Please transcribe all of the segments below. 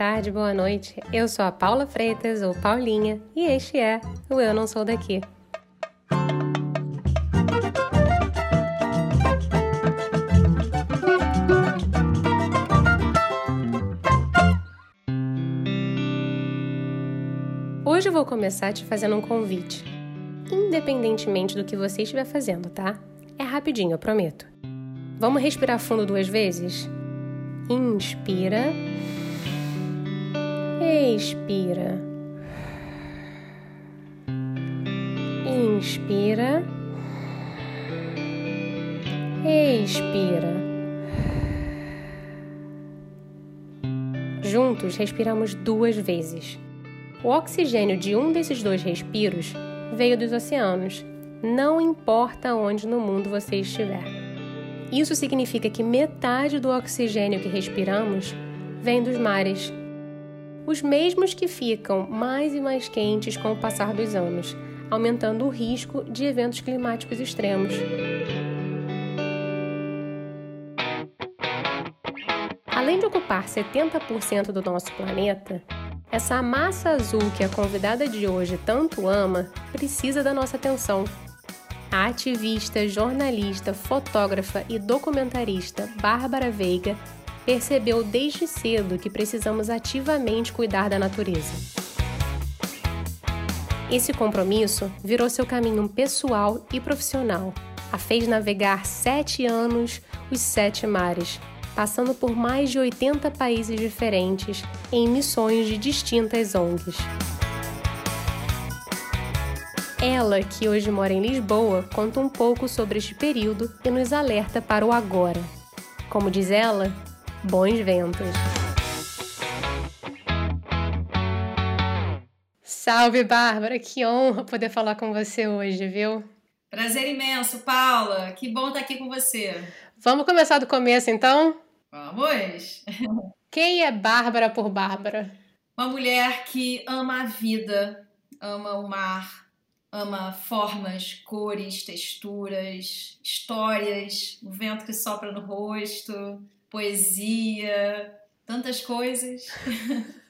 tarde, boa noite. Eu sou a Paula Freitas, ou Paulinha, e este é o Eu Não Sou Daqui. Hoje eu vou começar te fazendo um convite. Independentemente do que você estiver fazendo, tá? É rapidinho, eu prometo. Vamos respirar fundo duas vezes? Inspira. Expira. Inspira. Expira. Juntos respiramos duas vezes. O oxigênio de um desses dois respiros veio dos oceanos, não importa onde no mundo você estiver. Isso significa que metade do oxigênio que respiramos vem dos mares. Os mesmos que ficam mais e mais quentes com o passar dos anos, aumentando o risco de eventos climáticos extremos. Além de ocupar 70% do nosso planeta, essa massa azul que a convidada de hoje tanto ama precisa da nossa atenção. A ativista, jornalista, fotógrafa e documentarista Bárbara Veiga percebeu desde cedo que precisamos ativamente cuidar da natureza. Esse compromisso virou seu caminho pessoal e profissional. A fez navegar sete anos os sete mares, passando por mais de 80 países diferentes em missões de distintas ONGs. Ela, que hoje mora em Lisboa, conta um pouco sobre este período e nos alerta para o agora. Como diz ela, bons ventos. Salve, Bárbara! Que honra poder falar com você hoje, viu? Prazer imenso, Paula. Que bom estar aqui com você. Vamos começar do começo, então? Vamos! Quem é Bárbara por Bárbara? Uma mulher que ama a vida, ama o mar, ama formas, cores, texturas, histórias, o vento que sopra no rosto, poesia, tantas coisas.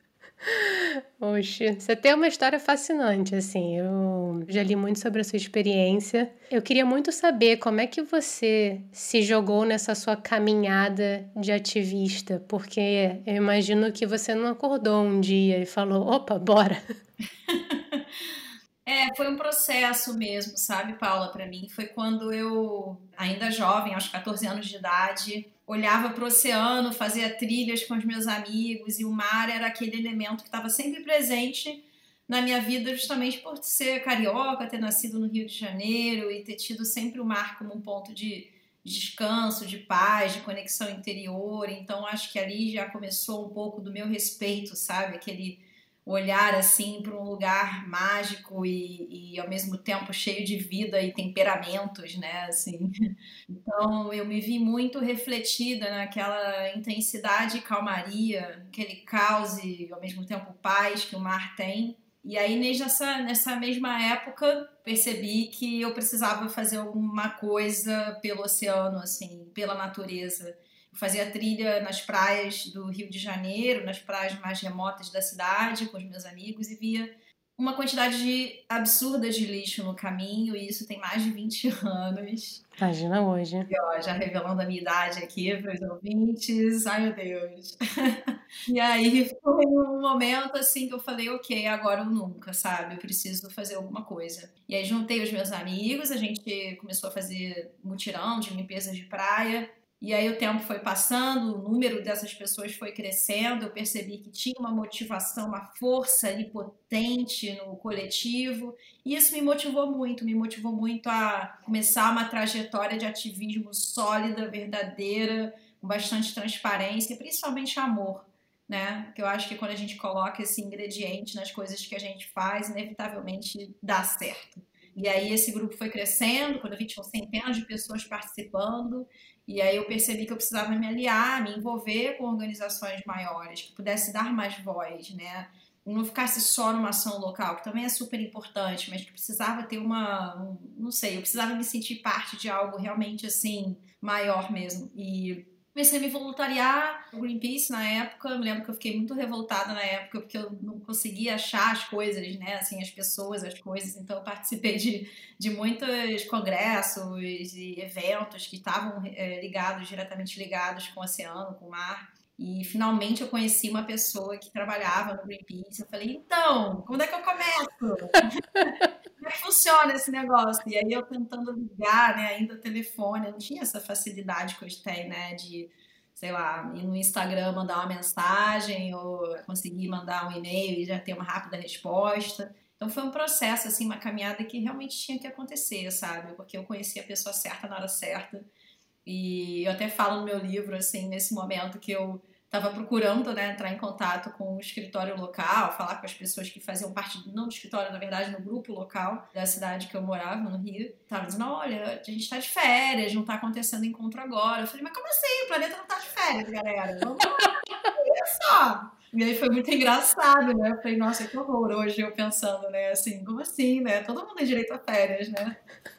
Oxe, você tem uma história fascinante, assim. Eu já li muito sobre a sua experiência. Eu queria muito saber como é que você se jogou nessa sua caminhada de ativista, porque eu imagino que você não acordou um dia e falou: opa, bora. É, foi um processo mesmo, sabe, Paula, para mim. Foi quando eu, ainda jovem, aos 14 anos de idade, olhava para o oceano, fazia trilhas com os meus amigos e o mar era aquele elemento que estava sempre presente na minha vida, justamente por ser carioca, ter nascido no Rio de Janeiro e ter tido sempre o mar como um ponto de descanso, de paz, de conexão interior. Então, acho que ali já começou um pouco do meu respeito, sabe? Aquele olhar assim para um lugar mágico e, e, ao mesmo tempo cheio de vida e temperamentos, né? Assim, então eu me vi muito refletida naquela intensidade e calmaria, aquele caos e ao mesmo tempo paz que o mar tem. E aí nessa nessa mesma época percebi que eu precisava fazer alguma coisa pelo oceano, assim, pela natureza fazia trilha nas praias do Rio de Janeiro, nas praias mais remotas da cidade, com os meus amigos, e via uma quantidade de absurda de lixo no caminho, e isso tem mais de 20 anos. Imagina hoje. E, ó, já revelando a minha idade aqui para os ouvintes, ai meu Deus. e aí foi um momento assim que eu falei, ok, agora ou nunca, sabe? Eu preciso fazer alguma coisa. E aí juntei os meus amigos, a gente começou a fazer mutirão de limpeza de praia, e aí o tempo foi passando, o número dessas pessoas foi crescendo, eu percebi que tinha uma motivação, uma força ali potente no coletivo, e isso me motivou muito, me motivou muito a começar uma trajetória de ativismo sólida, verdadeira, com bastante transparência, principalmente amor, né? Que eu acho que quando a gente coloca esse ingrediente nas coisas que a gente faz, inevitavelmente dá certo. E aí esse grupo foi crescendo, quando a gente tinha centenas de pessoas participando, e aí eu percebi que eu precisava me aliar, me envolver com organizações maiores, que pudesse dar mais voz, né? Não ficasse só numa ação local, que também é super importante, mas que precisava ter uma, um, não sei, eu precisava me sentir parte de algo realmente assim maior mesmo. E Comecei a me voluntariar no Greenpeace na época. Me lembro que eu fiquei muito revoltada na época porque eu não conseguia achar as coisas, né? Assim, as pessoas, as coisas. Então, eu participei de, de muitos congressos e eventos que estavam é, ligados, diretamente ligados com o oceano, com o mar. E finalmente eu conheci uma pessoa que trabalhava no Greenpeace. Eu falei, então, quando é que eu começo? Como é que funciona esse negócio? E aí eu tentando ligar, né, ainda telefone, eu não tinha essa facilidade que hoje tem, né, de, sei lá, ir no Instagram mandar uma mensagem ou conseguir mandar um e-mail e já ter uma rápida resposta. Então foi um processo, assim, uma caminhada que realmente tinha que acontecer, sabe? Porque eu conheci a pessoa certa na hora certa. E eu até falo no meu livro, assim, nesse momento que eu estava procurando né, entrar em contato com o escritório local, falar com as pessoas que faziam parte, não do escritório, na verdade, no grupo local da cidade que eu morava, no Rio. Tava dizendo: olha, a gente está de férias, não está acontecendo encontro agora. Eu falei: mas como assim? O planeta não está de férias, galera. Vamos. Olha só. E aí foi muito engraçado, né? Eu falei, nossa, que horror hoje eu pensando, né? Assim, como assim, né? Todo mundo tem direito a férias, né?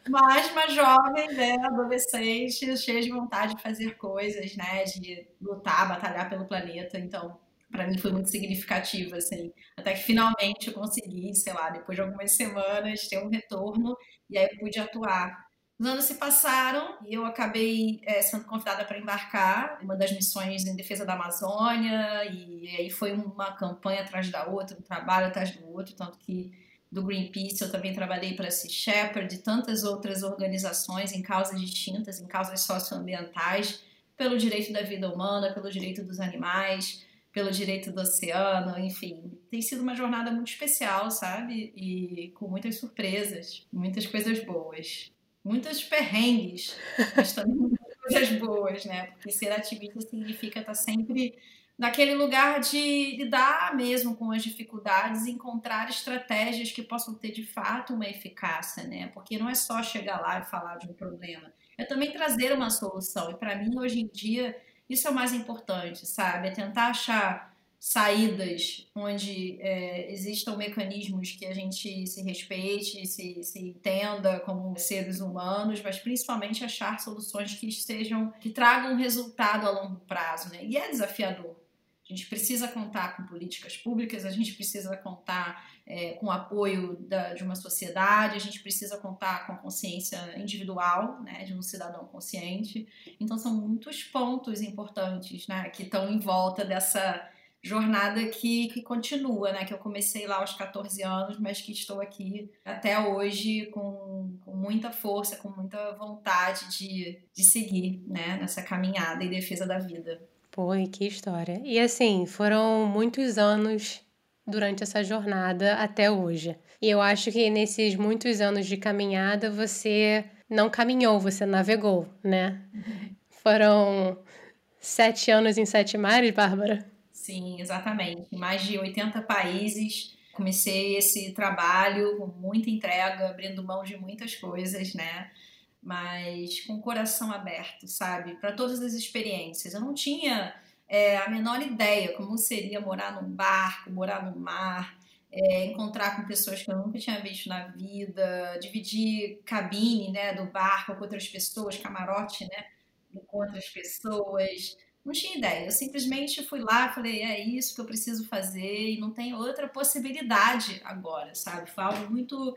Mas uma jovem, né, adolescente, cheia de vontade de fazer coisas, né? De lutar, batalhar pelo planeta. Então, para mim foi muito significativo, assim. Até que finalmente eu consegui, sei lá, depois de algumas semanas, ter um retorno e aí eu pude atuar os anos se passaram e eu acabei é, sendo convidada para embarcar uma das missões em defesa da Amazônia e aí foi uma campanha atrás da outra, um trabalho atrás do outro, tanto que do Greenpeace eu também trabalhei para a Sea Shepherd e tantas outras organizações em causas distintas, em causas socioambientais, pelo direito da vida humana, pelo direito dos animais, pelo direito do oceano, enfim. Tem sido uma jornada muito especial, sabe? E com muitas surpresas, muitas coisas boas muitos perrengues, mas também muitas coisas boas, né? Porque ser ativista significa estar sempre naquele lugar de lidar mesmo com as dificuldades e encontrar estratégias que possam ter de fato uma eficácia, né? Porque não é só chegar lá e falar de um problema, é também trazer uma solução. E para mim, hoje em dia, isso é o mais importante, sabe? É tentar achar saídas onde é, existam mecanismos que a gente se respeite, se, se entenda como seres humanos, mas principalmente achar soluções que sejam que tragam resultado a longo prazo, né? E é desafiador. A gente precisa contar com políticas públicas, a gente precisa contar é, com o apoio da, de uma sociedade, a gente precisa contar com a consciência individual, né, de um cidadão consciente. Então, são muitos pontos importantes né, que estão em volta dessa jornada que, que continua, né? Que eu comecei lá aos 14 anos, mas que estou aqui até hoje com, com muita força, com muita vontade de, de seguir, né? Nessa caminhada em defesa da vida. Pô, que história. E assim, foram muitos anos durante essa jornada até hoje. E eu acho que nesses muitos anos de caminhada você não caminhou, você navegou, né? Uhum. Foram sete anos em sete mares, Bárbara? Sim, exatamente. Mais de 80 países. Comecei esse trabalho com muita entrega, abrindo mão de muitas coisas, né? Mas com o coração aberto, sabe? Para todas as experiências. Eu não tinha é, a menor ideia como seria morar num barco, morar no mar, é, encontrar com pessoas que eu nunca tinha visto na vida, dividir cabine né, do barco com outras pessoas, camarote né, com outras pessoas. Não tinha ideia. Eu simplesmente fui lá, falei, é isso que eu preciso fazer e não tem outra possibilidade agora, sabe? Foi algo muito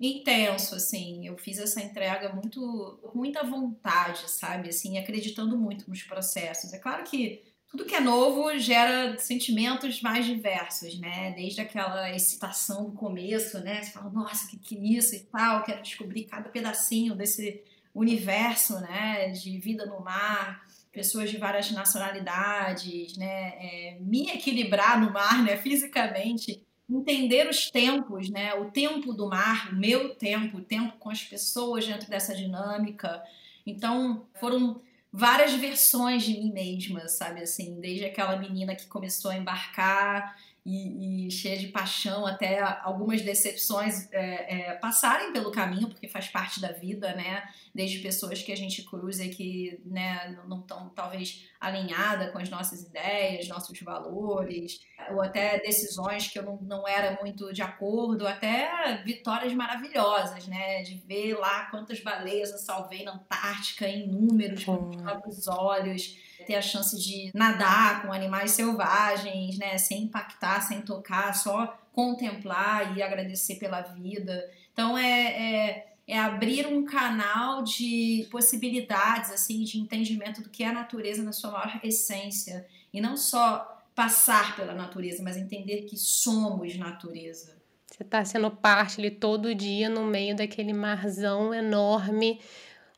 intenso, assim. Eu fiz essa entrega muito muita vontade, sabe? Assim, acreditando muito nos processos. É claro que tudo que é novo gera sentimentos mais diversos, né? Desde aquela excitação do começo, né? Você fala, nossa, que que é isso e tal, quero descobrir cada pedacinho desse universo, né? De vida no mar pessoas de várias nacionalidades, né? É, me equilibrar no mar, né? Fisicamente, entender os tempos, né? O tempo do mar, o meu tempo, o tempo com as pessoas dentro dessa dinâmica. Então, foram várias versões de mim mesma, sabe? Assim, desde aquela menina que começou a embarcar e, e, cheia de paixão, até algumas decepções é, é, passarem pelo caminho, porque faz parte da vida, né? Desde pessoas que a gente cruza e que né, não estão, talvez, alinhada com as nossas ideias, nossos valores, ou até decisões que eu não, não era muito de acordo, até vitórias maravilhosas, né? De ver lá quantas baleias eu salvei na Antártica em números, com os próprios olhos, ter a chance de nadar com animais selvagens, né? Sem impactar, sem tocar, só contemplar e agradecer pela vida. Então é, é é abrir um canal de possibilidades, assim, de entendimento do que é a natureza na sua maior essência. E não só passar pela natureza, mas entender que somos natureza. Você está sendo parte ali todo dia no meio daquele marzão enorme,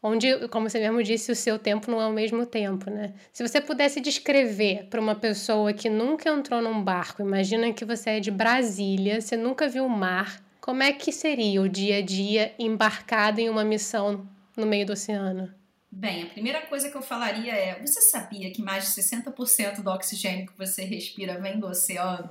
onde, como você mesmo disse, o seu tempo não é o mesmo tempo, né? Se você pudesse descrever para uma pessoa que nunca entrou num barco, imagina que você é de Brasília, você nunca viu o mar, como é que seria o dia a dia embarcado em uma missão no meio do oceano? Bem, a primeira coisa que eu falaria é: você sabia que mais de 60% do oxigênio que você respira vem do oceano?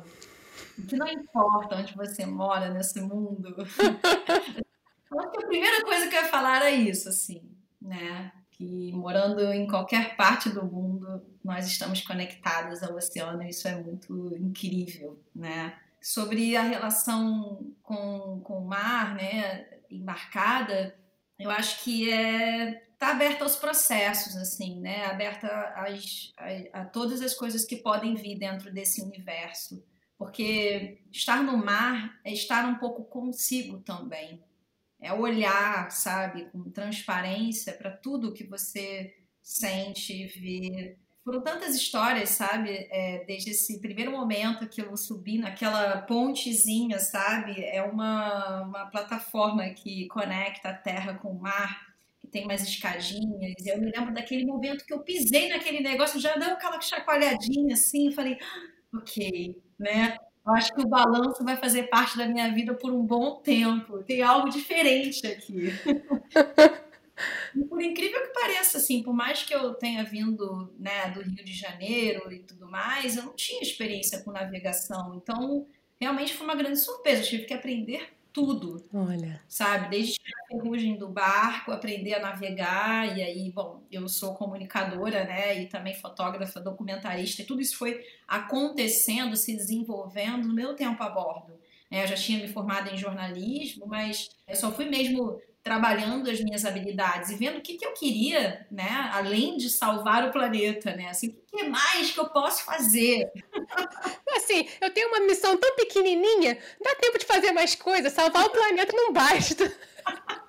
Que não importa onde você mora nesse mundo. A primeira coisa que eu ia falar é isso, assim, né? Que morando em qualquer parte do mundo, nós estamos conectados ao oceano, isso é muito incrível, né? sobre a relação com, com o mar, né, embarcada, eu acho que é tá aberta aos processos, assim, né, aberta às, a, a todas as coisas que podem vir dentro desse universo, porque estar no mar é estar um pouco consigo também, é olhar, sabe, com transparência para tudo que você sente, vê, foram tantas histórias, sabe? É, desde esse primeiro momento que eu subi naquela pontezinha, sabe? É uma, uma plataforma que conecta a terra com o mar, que tem umas escadinhas. Eu me lembro daquele momento que eu pisei naquele negócio, já deu aquela chacoalhadinha assim, falei, ah, ok, né? Eu acho que o balanço vai fazer parte da minha vida por um bom tempo. Tem algo diferente aqui. Por incrível que pareça, assim, por mais que eu tenha vindo né, do Rio de Janeiro e tudo mais, eu não tinha experiência com navegação. Então, realmente foi uma grande surpresa. Eu tive que aprender tudo. Olha. Sabe? Desde a ferrugem do barco, aprender a navegar. E aí, bom, eu sou comunicadora, né? E também fotógrafa, documentarista. E tudo isso foi acontecendo, se desenvolvendo no meu tempo a bordo. É, eu já tinha me formado em jornalismo, mas eu só fui mesmo trabalhando as minhas habilidades e vendo o que, que eu queria, né? Além de salvar o planeta, né? Assim, o que mais que eu posso fazer? Assim, eu tenho uma missão tão pequenininha, dá tempo de fazer mais coisas, salvar o planeta não basta.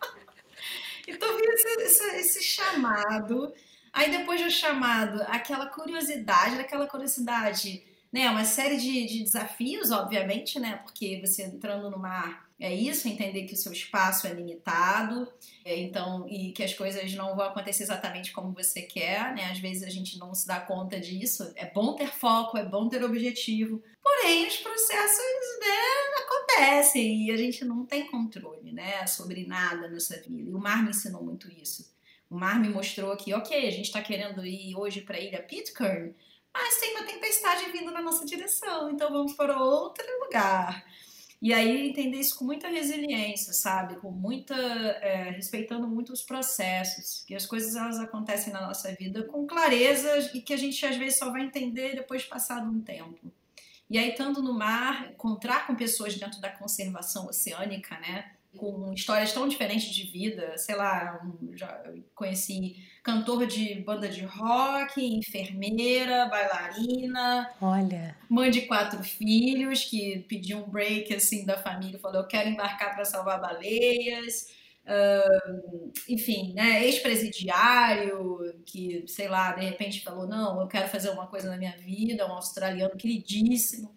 então, vi esse, esse, esse chamado. Aí, depois do chamado, aquela curiosidade, aquela curiosidade, né? Uma série de, de desafios, obviamente, né? Porque você entrando no mar é isso, entender que o seu espaço é limitado, é, então, e que as coisas não vão acontecer exatamente como você quer, né? Às vezes a gente não se dá conta disso. É bom ter foco, é bom ter objetivo, porém os processos, né, acontecem e a gente não tem controle, né, sobre nada nessa vida. E o mar me ensinou muito isso. O mar me mostrou que, ok, a gente está querendo ir hoje para a ilha Pitcairn, mas tem uma tempestade vindo na nossa direção, então vamos para outro lugar. E aí entender isso com muita resiliência, sabe? Com muita. É, respeitando muito os processos, que as coisas elas acontecem na nossa vida com clareza e que a gente às vezes só vai entender depois de passado um tempo. E aí, estando no mar, encontrar com pessoas dentro da conservação oceânica, né? com histórias tão diferentes de vida. Sei lá, já conheci cantor de banda de rock, enfermeira, bailarina. Olha. Mãe de quatro filhos que pediu um break assim da família, falou: "Eu quero embarcar para salvar baleias". Uh, enfim, né, ex-presidiário que, sei lá, de repente falou: "Não, eu quero fazer uma coisa na minha vida", um australiano queridíssimo.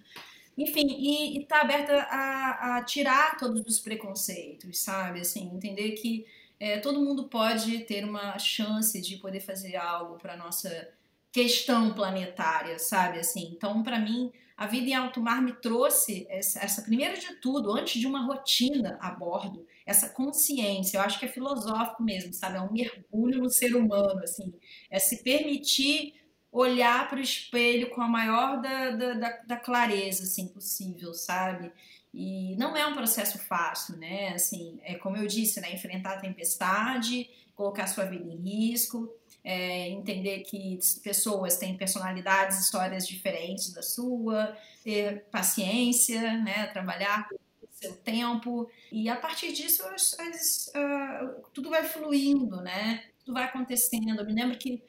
Enfim, e, estar tá aberta a, a, tirar todos os preconceitos, sabe? Assim, entender que é, todo mundo pode ter uma chance de poder fazer algo para nossa questão planetária, sabe? Assim, então, para mim, a vida em alto mar me trouxe essa, essa, primeiro de tudo, antes de uma rotina a bordo, essa consciência. Eu acho que é filosófico mesmo, sabe? É um mergulho no ser humano, assim, é se permitir olhar para o espelho com a maior da, da, da, da, clareza assim, possível, sabe? E não é um processo fácil, né? Assim, é como eu disse, né? Enfrentar a tempestade, colocar sua vida em risco, é, entender que pessoas têm personalidades, histórias diferentes da sua, ter paciência, né? Trabalhar seu tempo e a partir disso as, as, uh, tudo vai fluindo, né? Tudo vai acontecendo. Eu me lembro que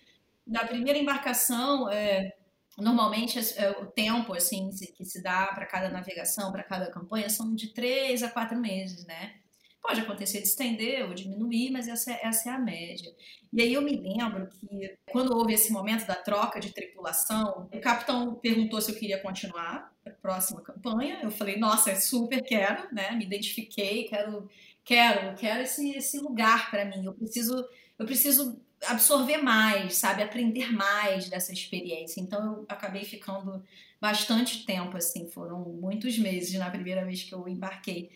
da primeira embarcação é, Normalmente é, o tempo assim que se dá para cada navegação, para cada campanha, são de três a quatro meses, né? Pode acontecer de estender ou diminuir, mas essa, é, essa é a média. E aí eu me lembro que quando houve esse momento da troca de tripulação, o capitão perguntou se eu queria continuar a próxima campanha. Eu falei, nossa, super quero, né? Me identifiquei, quero, quero, quero esse, esse lugar para mim. Eu preciso, eu preciso absorver mais, sabe, aprender mais dessa experiência. Então eu acabei ficando bastante tempo assim, foram muitos meses na primeira vez que eu embarquei.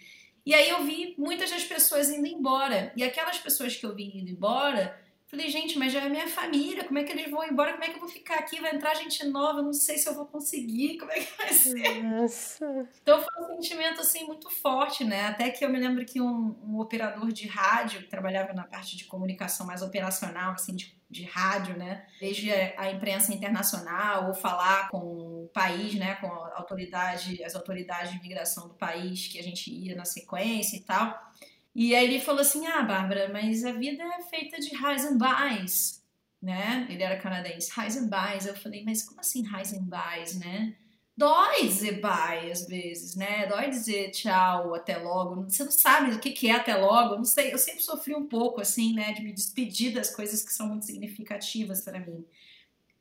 E aí eu vi muitas das pessoas indo embora. E aquelas pessoas que eu vi indo embora, Falei, gente, mas já é minha família, como é que eles vão embora? Como é que eu vou ficar aqui? Vai entrar gente nova, eu não sei se eu vou conseguir, como é que vai ser? Nossa. Então foi um sentimento, assim, muito forte, né? Até que eu me lembro que um, um operador de rádio, que trabalhava na parte de comunicação mais operacional, assim, de, de rádio, né? Desde a, a imprensa internacional, ou falar com o país, né? Com a autoridade, as autoridades de imigração do país que a gente ia na sequência e tal e aí ele falou assim: Ah, Bárbara, mas a vida é feita de highs and buys, né? Ele era canadense, highs and buys. Eu falei: Mas como assim highs and buys, né? Dói dizer bye às vezes, né? Dói dizer tchau, até logo. Você não sabe o que é até logo. Eu não sei. Eu sempre sofri um pouco, assim, né? De me despedir das coisas que são muito significativas para mim.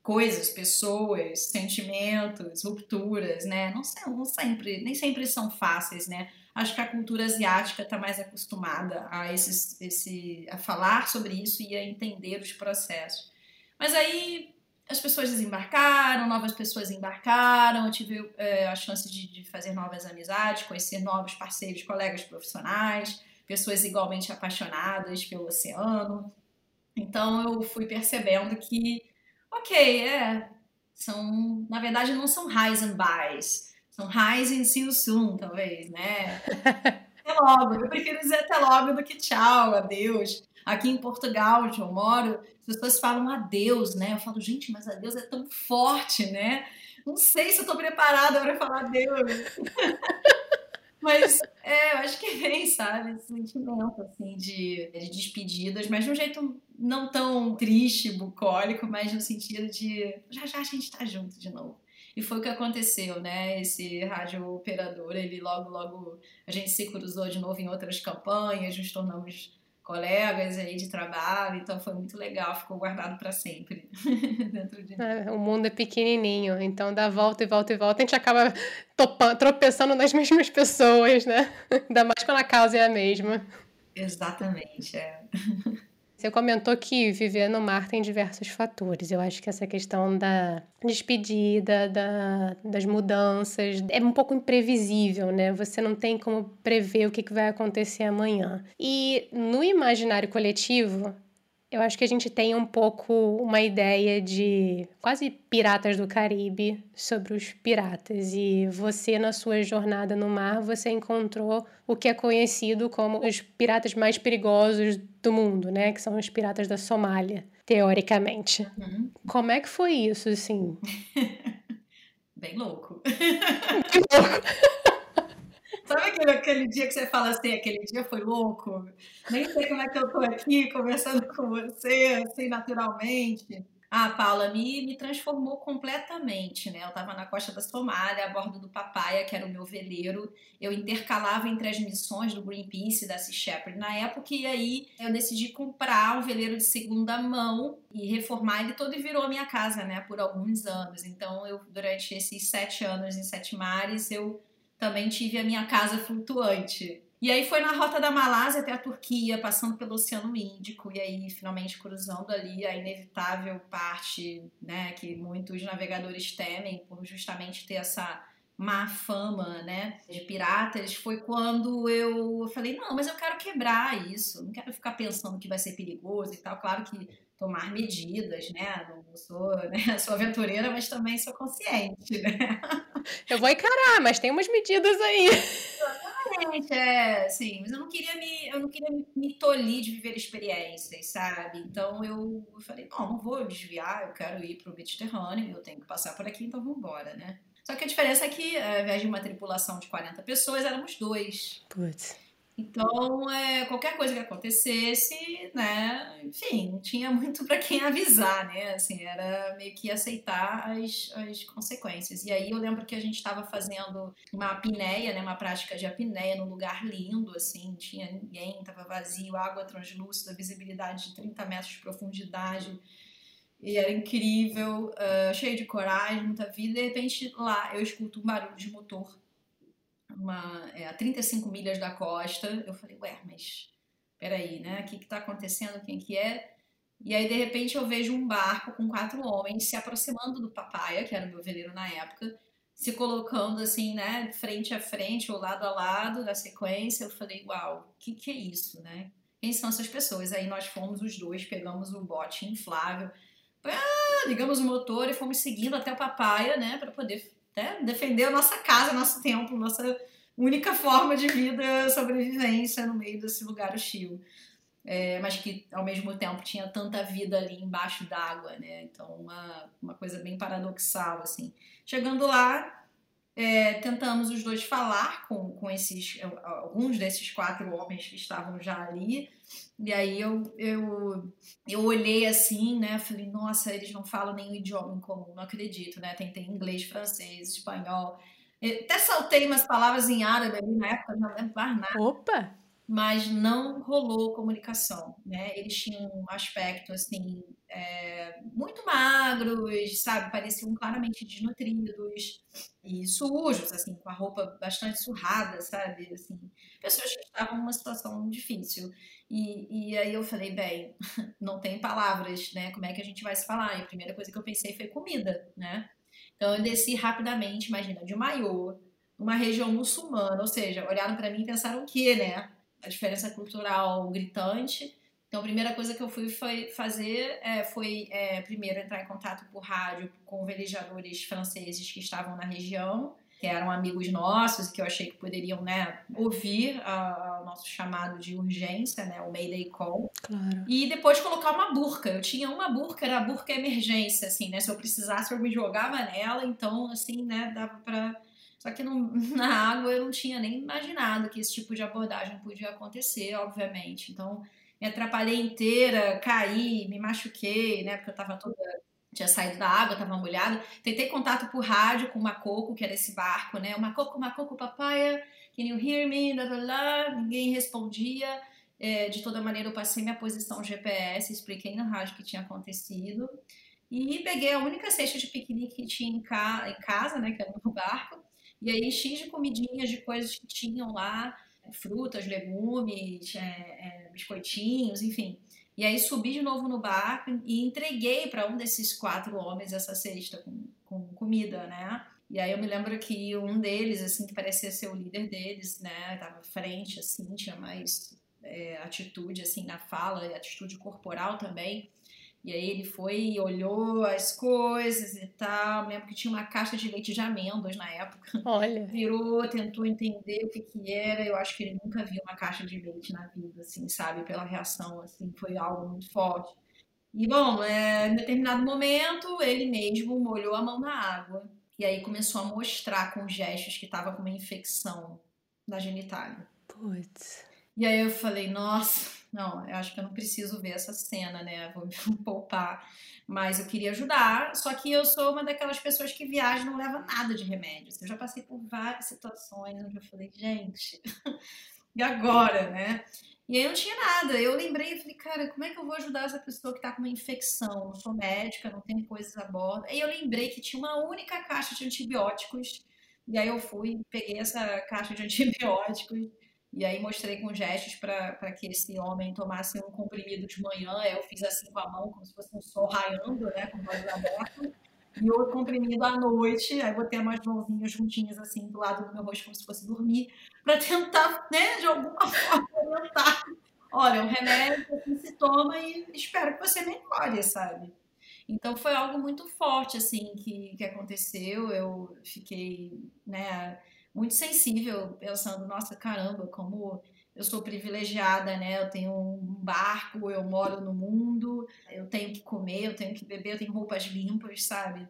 Coisas, pessoas, sentimentos, rupturas, né? Não, não sempre, nem sempre são fáceis, né? Acho que a cultura asiática está mais acostumada a, esses, esse, a falar sobre isso e a entender os processos. Mas aí as pessoas desembarcaram, novas pessoas embarcaram, eu tive é, a chance de, de, fazer novas amizades, conhecer novos parceiros, colegas profissionais, pessoas igualmente apaixonadas pelo oceano. Então eu fui percebendo que, ok, é, são, na verdade não são highs and buys, são and see you soon, talvez, né? até logo. Eu prefiro dizer até logo do que tchau, adeus. Aqui em Portugal, onde eu moro, as pessoas falam adeus, né? Eu falo, gente, mas adeus é tão forte, né? Não sei se eu tô preparada para falar adeus. Mas é, eu acho que vem, sabe? Esse sentimento, assim, de, de despedidas, mas de um jeito não tão triste, bucólico, mas no sentido de já já a gente tá junto de novo. E foi o que aconteceu, né? Esse rádio operador, ele logo, logo a gente se cruzou de novo em outras campanhas, nos tornamos colegas aí de trabalho, então foi muito legal, ficou guardado para sempre dentro de é, O mundo é pequenininho, então dá volta e volta e volta, a gente acaba topando, tropeçando nas mesmas pessoas, né? Ainda mais quando a causa é a mesma. Exatamente, é. Você comentou que viver no mar tem diversos fatores. Eu acho que essa questão da despedida, da, das mudanças, é um pouco imprevisível, né? Você não tem como prever o que vai acontecer amanhã. E no imaginário coletivo, eu acho que a gente tem um pouco uma ideia de quase piratas do Caribe sobre os piratas. E você, na sua jornada no mar, você encontrou o que é conhecido como os piratas mais perigosos do mundo, né? Que são os piratas da Somália, teoricamente. Uhum. Como é que foi isso, assim? Bem louco. Bem louco. Sabe aquele, aquele dia que você fala assim, aquele dia foi louco? Nem sei como é que eu tô aqui conversando com você, assim, naturalmente. Ah, Paula, me, me transformou completamente, né? Eu estava na costa da Somália, a bordo do Papaya, que era o meu veleiro. Eu intercalava entre as missões do Greenpeace e da Sea Shepherd na época, e aí eu decidi comprar um veleiro de segunda mão e reformar ele todo e virou a minha casa, né? Por alguns anos. Então, eu, durante esses sete anos em Sete Mares, eu também tive a minha casa flutuante. E aí foi na rota da Malásia até a Turquia, passando pelo Oceano Índico, e aí finalmente cruzando ali a inevitável parte, né, que muitos navegadores temem por justamente ter essa má fama, né, de piratas, foi quando eu falei, não, mas eu quero quebrar isso, não quero ficar pensando que vai ser perigoso e tal. Claro que tomar medidas, né? Não sou, né? sou aventureira, mas também sou consciente, né? Eu vou encarar, mas tem umas medidas aí. Exatamente, é, sim. Mas eu não queria me, eu não queria me, tolir de viver experiências, sabe? Então eu, falei, não, não vou desviar, eu quero ir pro Mediterrâneo, eu tenho que passar por aqui, então vamos embora, né? Só que a diferença é que, ao invés de uma tripulação de 40 pessoas, éramos dois. Putz. Então, é, qualquer coisa que acontecesse, né, enfim, não tinha muito para quem avisar, né, assim, era meio que aceitar as, as consequências. E aí eu lembro que a gente estava fazendo uma apneia, né, uma prática de apneia num lugar lindo, assim, tinha ninguém, estava vazio, água translúcida, visibilidade de 30 metros de profundidade, e era incrível, uh, cheio de coragem, muita vida, e de repente lá eu escuto um barulho de motor uma, é, a 35 milhas da costa. Eu falei, ué, mas peraí, né? O que está acontecendo? Quem que é? E aí, de repente, eu vejo um barco com quatro homens se aproximando do Papaya, que era o meu veleiro na época, se colocando assim, né, frente a frente ou lado a lado da sequência. Eu falei, uau, o que, que é isso, né? Quem são essas pessoas? Aí nós fomos os dois, pegamos o bote inflável, ah, ligamos o motor e fomos seguindo até o Papaya, né, para poder né, defender a nossa casa, nosso templo, nossa única forma de vida, sobrevivência no meio desse lugar hostil. É, mas que ao mesmo tempo tinha tanta vida ali embaixo d'água, né? Então, uma, uma coisa bem paradoxal, assim. Chegando lá, é, tentamos os dois falar com, com esses, alguns desses quatro homens que estavam já ali, e aí eu, eu, eu olhei assim, né? Falei, nossa, eles não falam nenhum idioma em comum, não acredito, né? Tentei inglês, francês, espanhol. Até saltei umas palavras em árabe ali na época, não lembro mais nada. Opa! Mas não rolou comunicação, né? Eles tinham um aspecto, assim, é, muito magros, sabe? Pareciam claramente desnutridos e sujos, assim, com a roupa bastante surrada, sabe? Assim, pessoas que estavam numa situação difícil. E, e aí eu falei, bem, não tem palavras, né? Como é que a gente vai se falar? E a primeira coisa que eu pensei foi comida, né? Então eu desci rapidamente, imagina, de maiô, uma região muçulmana, ou seja, olharam para mim e pensaram o quê, né? A diferença cultural gritante. Então a primeira coisa que eu fui foi fazer é, foi é, primeiro entrar em contato por rádio com velejadores franceses que estavam na região que eram amigos nossos, que eu achei que poderiam, né, ouvir o nosso chamado de urgência, né, o Mayday Call. Claro. E depois colocar uma burca. Eu tinha uma burca, era a burca emergência, assim, né, se eu precisasse eu me jogava nela, então, assim, né, dava pra... Só que no, na água eu não tinha nem imaginado que esse tipo de abordagem podia acontecer, obviamente. Então, me atrapalhei inteira, caí, me machuquei, né, porque eu tava toda tinha saído da água, estava molhado. Tentei contato por rádio com o Macoco, que era esse barco, né? O Macoco, Macoco, papaya, can you hear me? Lá, lá. Ninguém respondia. É, de toda maneira, eu passei minha posição GPS, expliquei na rádio o que tinha acontecido. E peguei a única cesta de piquenique que tinha em, ca em casa, né? Que era no barco. E aí, X de comidinhas, de coisas que tinham lá, frutas, legumes, é, é, biscoitinhos, enfim. E aí subi de novo no barco e entreguei para um desses quatro homens essa cesta com, com comida, né? E aí eu me lembro que um deles, assim, que parecia ser o líder deles, né? Tava à frente, assim, tinha mais é, atitude, assim, na fala, atitude corporal também. E aí ele foi e olhou as coisas e tal. lembro que tinha uma caixa de leite de amêndoas na época. Olha. Virou, tentou entender o que que era. Eu acho que ele nunca viu uma caixa de leite na vida, assim, sabe? Pela reação, assim, foi algo muito forte. E, bom, é, em determinado momento, ele mesmo molhou a mão na água. E aí começou a mostrar com gestos que estava com uma infecção na genitália. Putz. E aí eu falei, nossa não, eu acho que eu não preciso ver essa cena, né? Vou me poupar. Mas eu queria ajudar, só que eu sou uma daquelas pessoas que viaja e não leva nada de remédio. Eu já passei por várias situações onde eu falei, gente, e agora, né? E aí não tinha nada. Eu lembrei e falei, cara, como é que eu vou ajudar essa pessoa que tá com uma infecção? Não sou médica, não tenho coisas a bordo. Aí eu lembrei que tinha uma única caixa de antibióticos. E aí eu fui, peguei essa caixa de antibióticos e aí mostrei com gestos para que esse homem tomasse um comprimido de manhã. Eu fiz assim com a mão, como se fosse um sol raiando, né, com o olhos abertos. E outro comprimido à noite. Aí botei umas mãozinhas juntinhas assim do lado do meu rosto, como se fosse dormir, para tentar, né, de alguma forma orientar. Olha, um remédio assim, se toma e espero que você melhore, sabe? Então foi algo muito forte assim que, que aconteceu. Eu fiquei, né, muito sensível, pensando, nossa, caramba, como eu sou privilegiada, né? Eu tenho um barco, eu moro no mundo, eu tenho que comer, eu tenho que beber, eu tenho roupas limpas, sabe?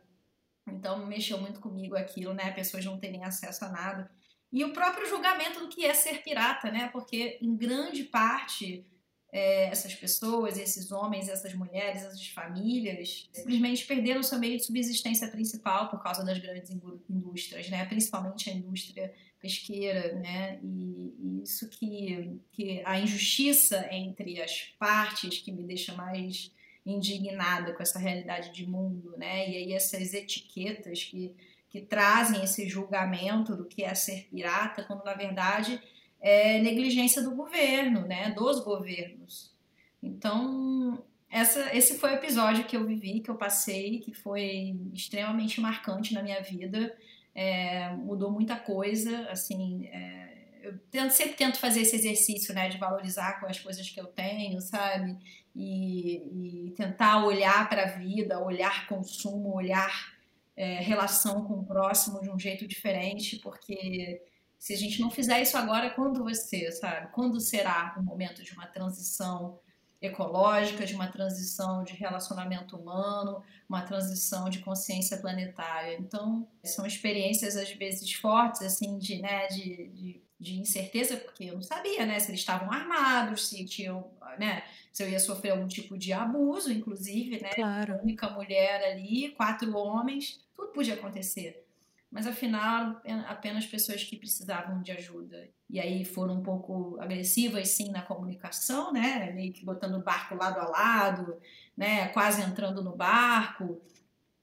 Então mexeu muito comigo aquilo, né? Pessoas não terem acesso a nada. E o próprio julgamento do que é ser pirata, né? Porque em grande parte é, essas pessoas, esses homens, essas mulheres, essas famílias, simplesmente perderam seu meio de subsistência principal por causa das grandes indústrias, né? Principalmente a indústria pesqueira, né? E, e isso que, que a injustiça entre as partes que me deixa mais indignada com essa realidade de mundo, né? E aí essas etiquetas que, que trazem esse julgamento do que é ser pirata, quando na verdade é negligência do governo, né? Dos governos. Então, essa, esse foi o episódio que eu vivi, que eu passei, que foi extremamente marcante na minha vida. É, mudou muita coisa, assim. É, eu tento, sempre tento fazer esse exercício, né, de valorizar com as coisas que eu tenho, sabe? E, e tentar olhar para a vida, olhar consumo, olhar é, relação com o próximo de um jeito diferente, porque se a gente não fizer isso agora, quando ser, sabe? Quando será o momento de uma transição ecológica, de uma transição de relacionamento humano, uma transição de consciência planetária. Então, são experiências às vezes fortes, assim, de, né, de, de de incerteza, porque eu não sabia, né, se eles estavam armados, se tinham, né, se eu ia sofrer algum tipo de abuso, inclusive, né, claro. única mulher ali, quatro homens, tudo podia acontecer. Mas afinal, apenas pessoas que precisavam de ajuda. E aí foram um pouco agressivas, sim, na comunicação, né, meio que botando o barco lado a lado, né, quase entrando no barco.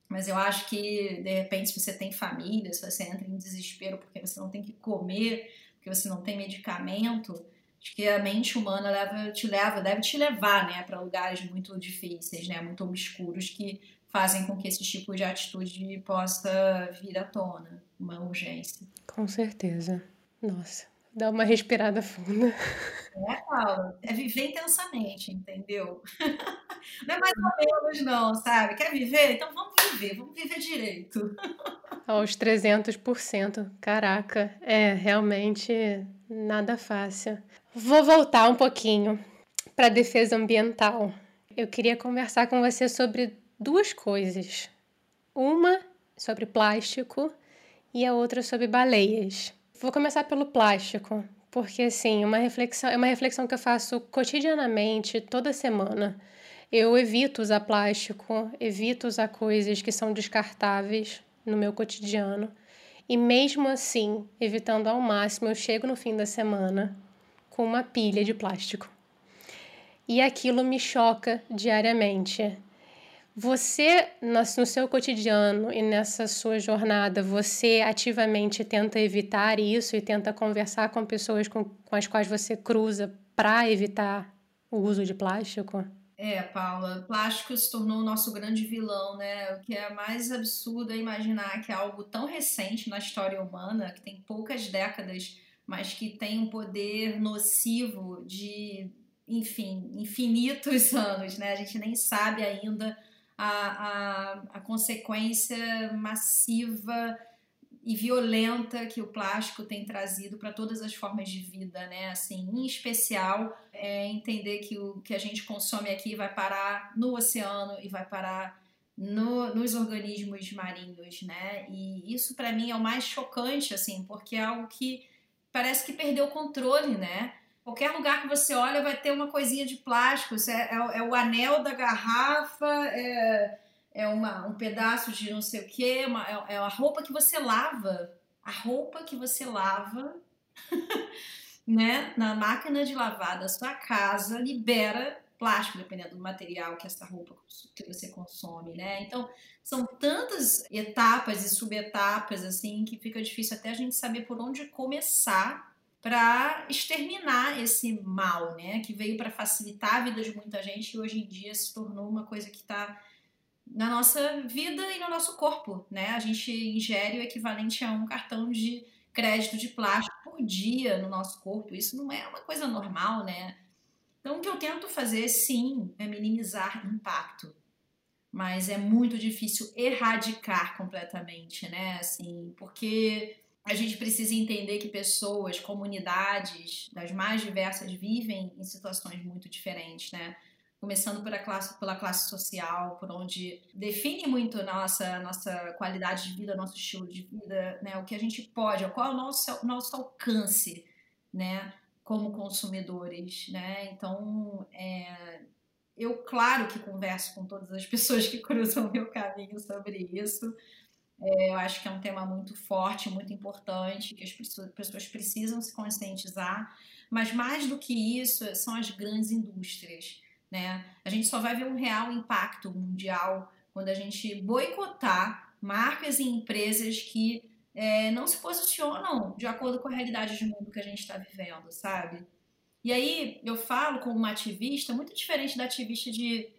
Mas eu acho que, de repente, se você tem família, se você entra em desespero porque você não tem que comer, porque você não tem medicamento, acho que a mente humana leva, te leva, deve te levar, né, para lugares muito difíceis, né, muito obscuros que fazem com que esse tipo de atitude possa vir à tona, uma urgência. Com certeza. Nossa, dá uma respirada funda. É, Paula, é viver intensamente, entendeu? Não é mais ou menos, não, sabe? Quer viver? Então vamos viver, vamos viver direito. Aos 300%. Caraca, é realmente nada fácil. Vou voltar um pouquinho para a defesa ambiental. Eu queria conversar com você sobre duas coisas. Uma sobre plástico e a outra sobre baleias. Vou começar pelo plástico, porque assim, uma reflexão, é uma reflexão que eu faço cotidianamente, toda semana. Eu evito usar plástico, evito usar coisas que são descartáveis no meu cotidiano. E mesmo assim, evitando ao máximo, eu chego no fim da semana com uma pilha de plástico. E aquilo me choca diariamente. Você, no seu cotidiano e nessa sua jornada, você ativamente tenta evitar isso e tenta conversar com pessoas com, com as quais você cruza para evitar o uso de plástico? É, Paula, plástico se tornou o nosso grande vilão, né? O que é mais absurdo é imaginar que é algo tão recente na história humana, que tem poucas décadas, mas que tem um poder nocivo de, enfim, infinitos anos, né? A gente nem sabe ainda a, a, a consequência massiva e violenta que o plástico tem trazido para todas as formas de vida, né? Assim, em especial, é entender que o que a gente consome aqui vai parar no oceano e vai parar no, nos organismos marinhos, né? E isso para mim é o mais chocante, assim, porque é algo que parece que perdeu o controle, né? Qualquer lugar que você olha vai ter uma coisinha de plástico, é, é, é o anel da garrafa, é é uma, um pedaço de não sei o que, uma, é, é a roupa que você lava. A roupa que você lava, né, na máquina de lavar da sua casa, libera plástico, dependendo do material que essa roupa que você consome, né? Então, são tantas etapas e subetapas, assim, que fica difícil até a gente saber por onde começar para exterminar esse mal, né? Que veio para facilitar a vida de muita gente e hoje em dia se tornou uma coisa que está na nossa vida e no nosso corpo, né? A gente ingere o equivalente a um cartão de crédito de plástico por dia no nosso corpo. Isso não é uma coisa normal, né? Então, o que eu tento fazer, sim, é minimizar impacto. Mas é muito difícil erradicar completamente, né? Assim, porque a gente precisa entender que pessoas, comunidades das mais diversas vivem em situações muito diferentes, né? Começando pela classe, pela classe social, por onde define muito nossa nossa qualidade de vida, nosso estilo de vida, né? O que a gente pode, qual é o nosso nosso alcance, né? Como consumidores, né? Então, é, eu claro que converso com todas as pessoas que cruzam meu caminho sobre isso é, eu acho que é um tema muito forte, muito importante, que as pessoas precisam se conscientizar. Mas mais do que isso, são as grandes indústrias. Né? A gente só vai ver um real impacto mundial quando a gente boicotar marcas e empresas que é, não se posicionam de acordo com a realidade de mundo que a gente está vivendo, sabe? E aí eu falo como uma ativista muito diferente da ativista de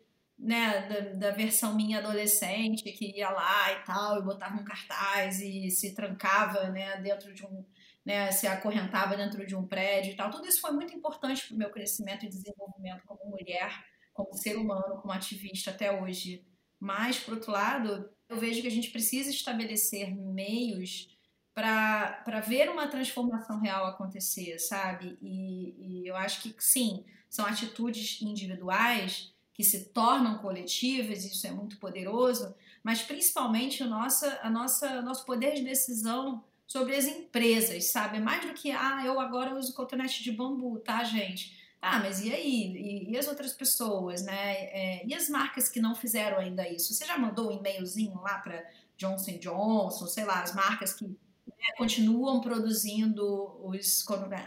né, da, da, versão minha adolescente, que ia lá e tal, e botava um cartaz e se trancava, né, dentro de um, né, se acorrentava dentro de um prédio e tal. Tudo isso foi muito importante para o meu crescimento e desenvolvimento como mulher, como ser humano, como ativista até hoje. Mas, por outro lado, eu vejo que a gente precisa estabelecer meios para ver uma transformação real acontecer, sabe? E, e eu acho que, sim, são atitudes individuais, que se tornam coletivas, isso é muito poderoso, mas principalmente o nossa, a nossa, nosso poder de decisão sobre as empresas, sabe? Mais do que, ah, eu agora uso cotonete de bambu, tá, gente? Ah, mas e aí? E, e as outras pessoas, né? É, e as marcas que não fizeram ainda isso? Você já mandou um e-mailzinho lá para Johnson Johnson, sei lá, as marcas que né, continuam produzindo os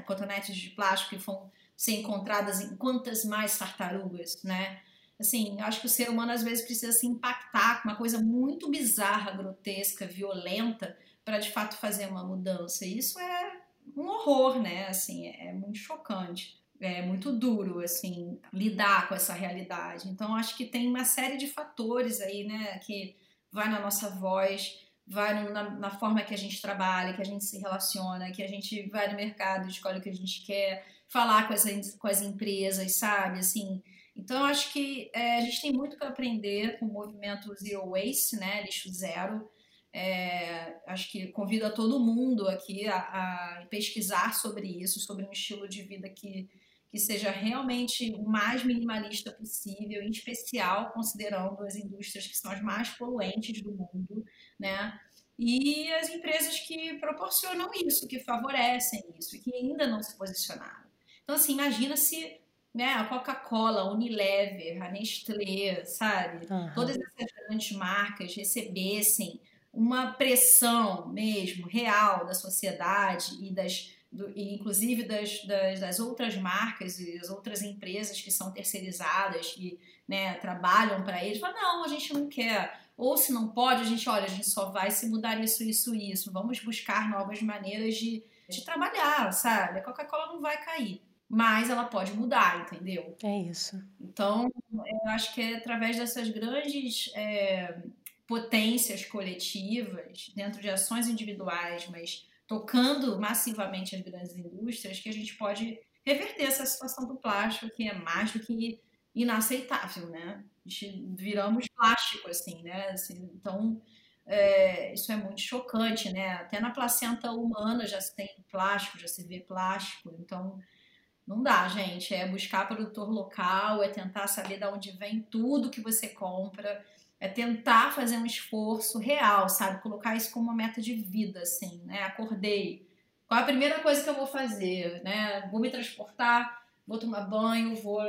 cotonetes de plástico que vão ser encontradas em quantas mais tartarugas, né? Assim, acho que o ser humano às vezes precisa se impactar com uma coisa muito bizarra, grotesca, violenta, para de fato fazer uma mudança. E isso é um horror, né? Assim, é muito chocante. É muito duro, assim, lidar com essa realidade. Então, acho que tem uma série de fatores aí, né, que vai na nossa voz, vai na, na, forma que a gente trabalha, que a gente se relaciona, que a gente vai no mercado, escolhe o que a gente quer, falar com as, com as empresas, sabe? Assim, então, eu acho que é, a gente tem muito para aprender com o movimento Zero Waste, né, lixo zero. É, acho que convido a todo mundo aqui a, a, pesquisar sobre isso, sobre um estilo de vida que, que seja realmente o mais minimalista possível, em especial considerando as indústrias que são as mais poluentes do mundo, né? E as empresas que proporcionam isso, que favorecem isso e que ainda não se posicionaram. Então, assim, imagina se né, a Coca-Cola, a Unilever, a Nestlé, sabe? Uhum. Todas essas grandes marcas recebessem uma pressão mesmo real da sociedade e das do, e inclusive das, das, das, outras marcas e as outras empresas que são terceirizadas que né, trabalham para eles, falam, não, a gente não quer. Ou se não pode, a gente, olha, a gente só vai se mudar isso, isso, isso. Vamos buscar novas maneiras de, de trabalhar, sabe? A Coca-Cola não vai cair mas ela pode mudar, entendeu? É isso. Então, eu acho que é através dessas grandes é, potências coletivas, dentro de ações individuais, mas tocando massivamente as grandes indústrias, que a gente pode reverter essa situação do plástico, que é mais do que inaceitável, né? A gente viramos plástico, assim, né? Assim, então, é, isso é muito chocante, né? Até na placenta humana já se tem plástico, já se vê plástico, então não dá, gente. É buscar produtor local, é tentar saber de onde vem tudo que você compra, é tentar fazer um esforço real, sabe? Colocar isso como uma meta de vida, assim, né? Acordei. Qual é a primeira coisa que eu vou fazer, né? Vou me transportar, vou tomar banho, vou,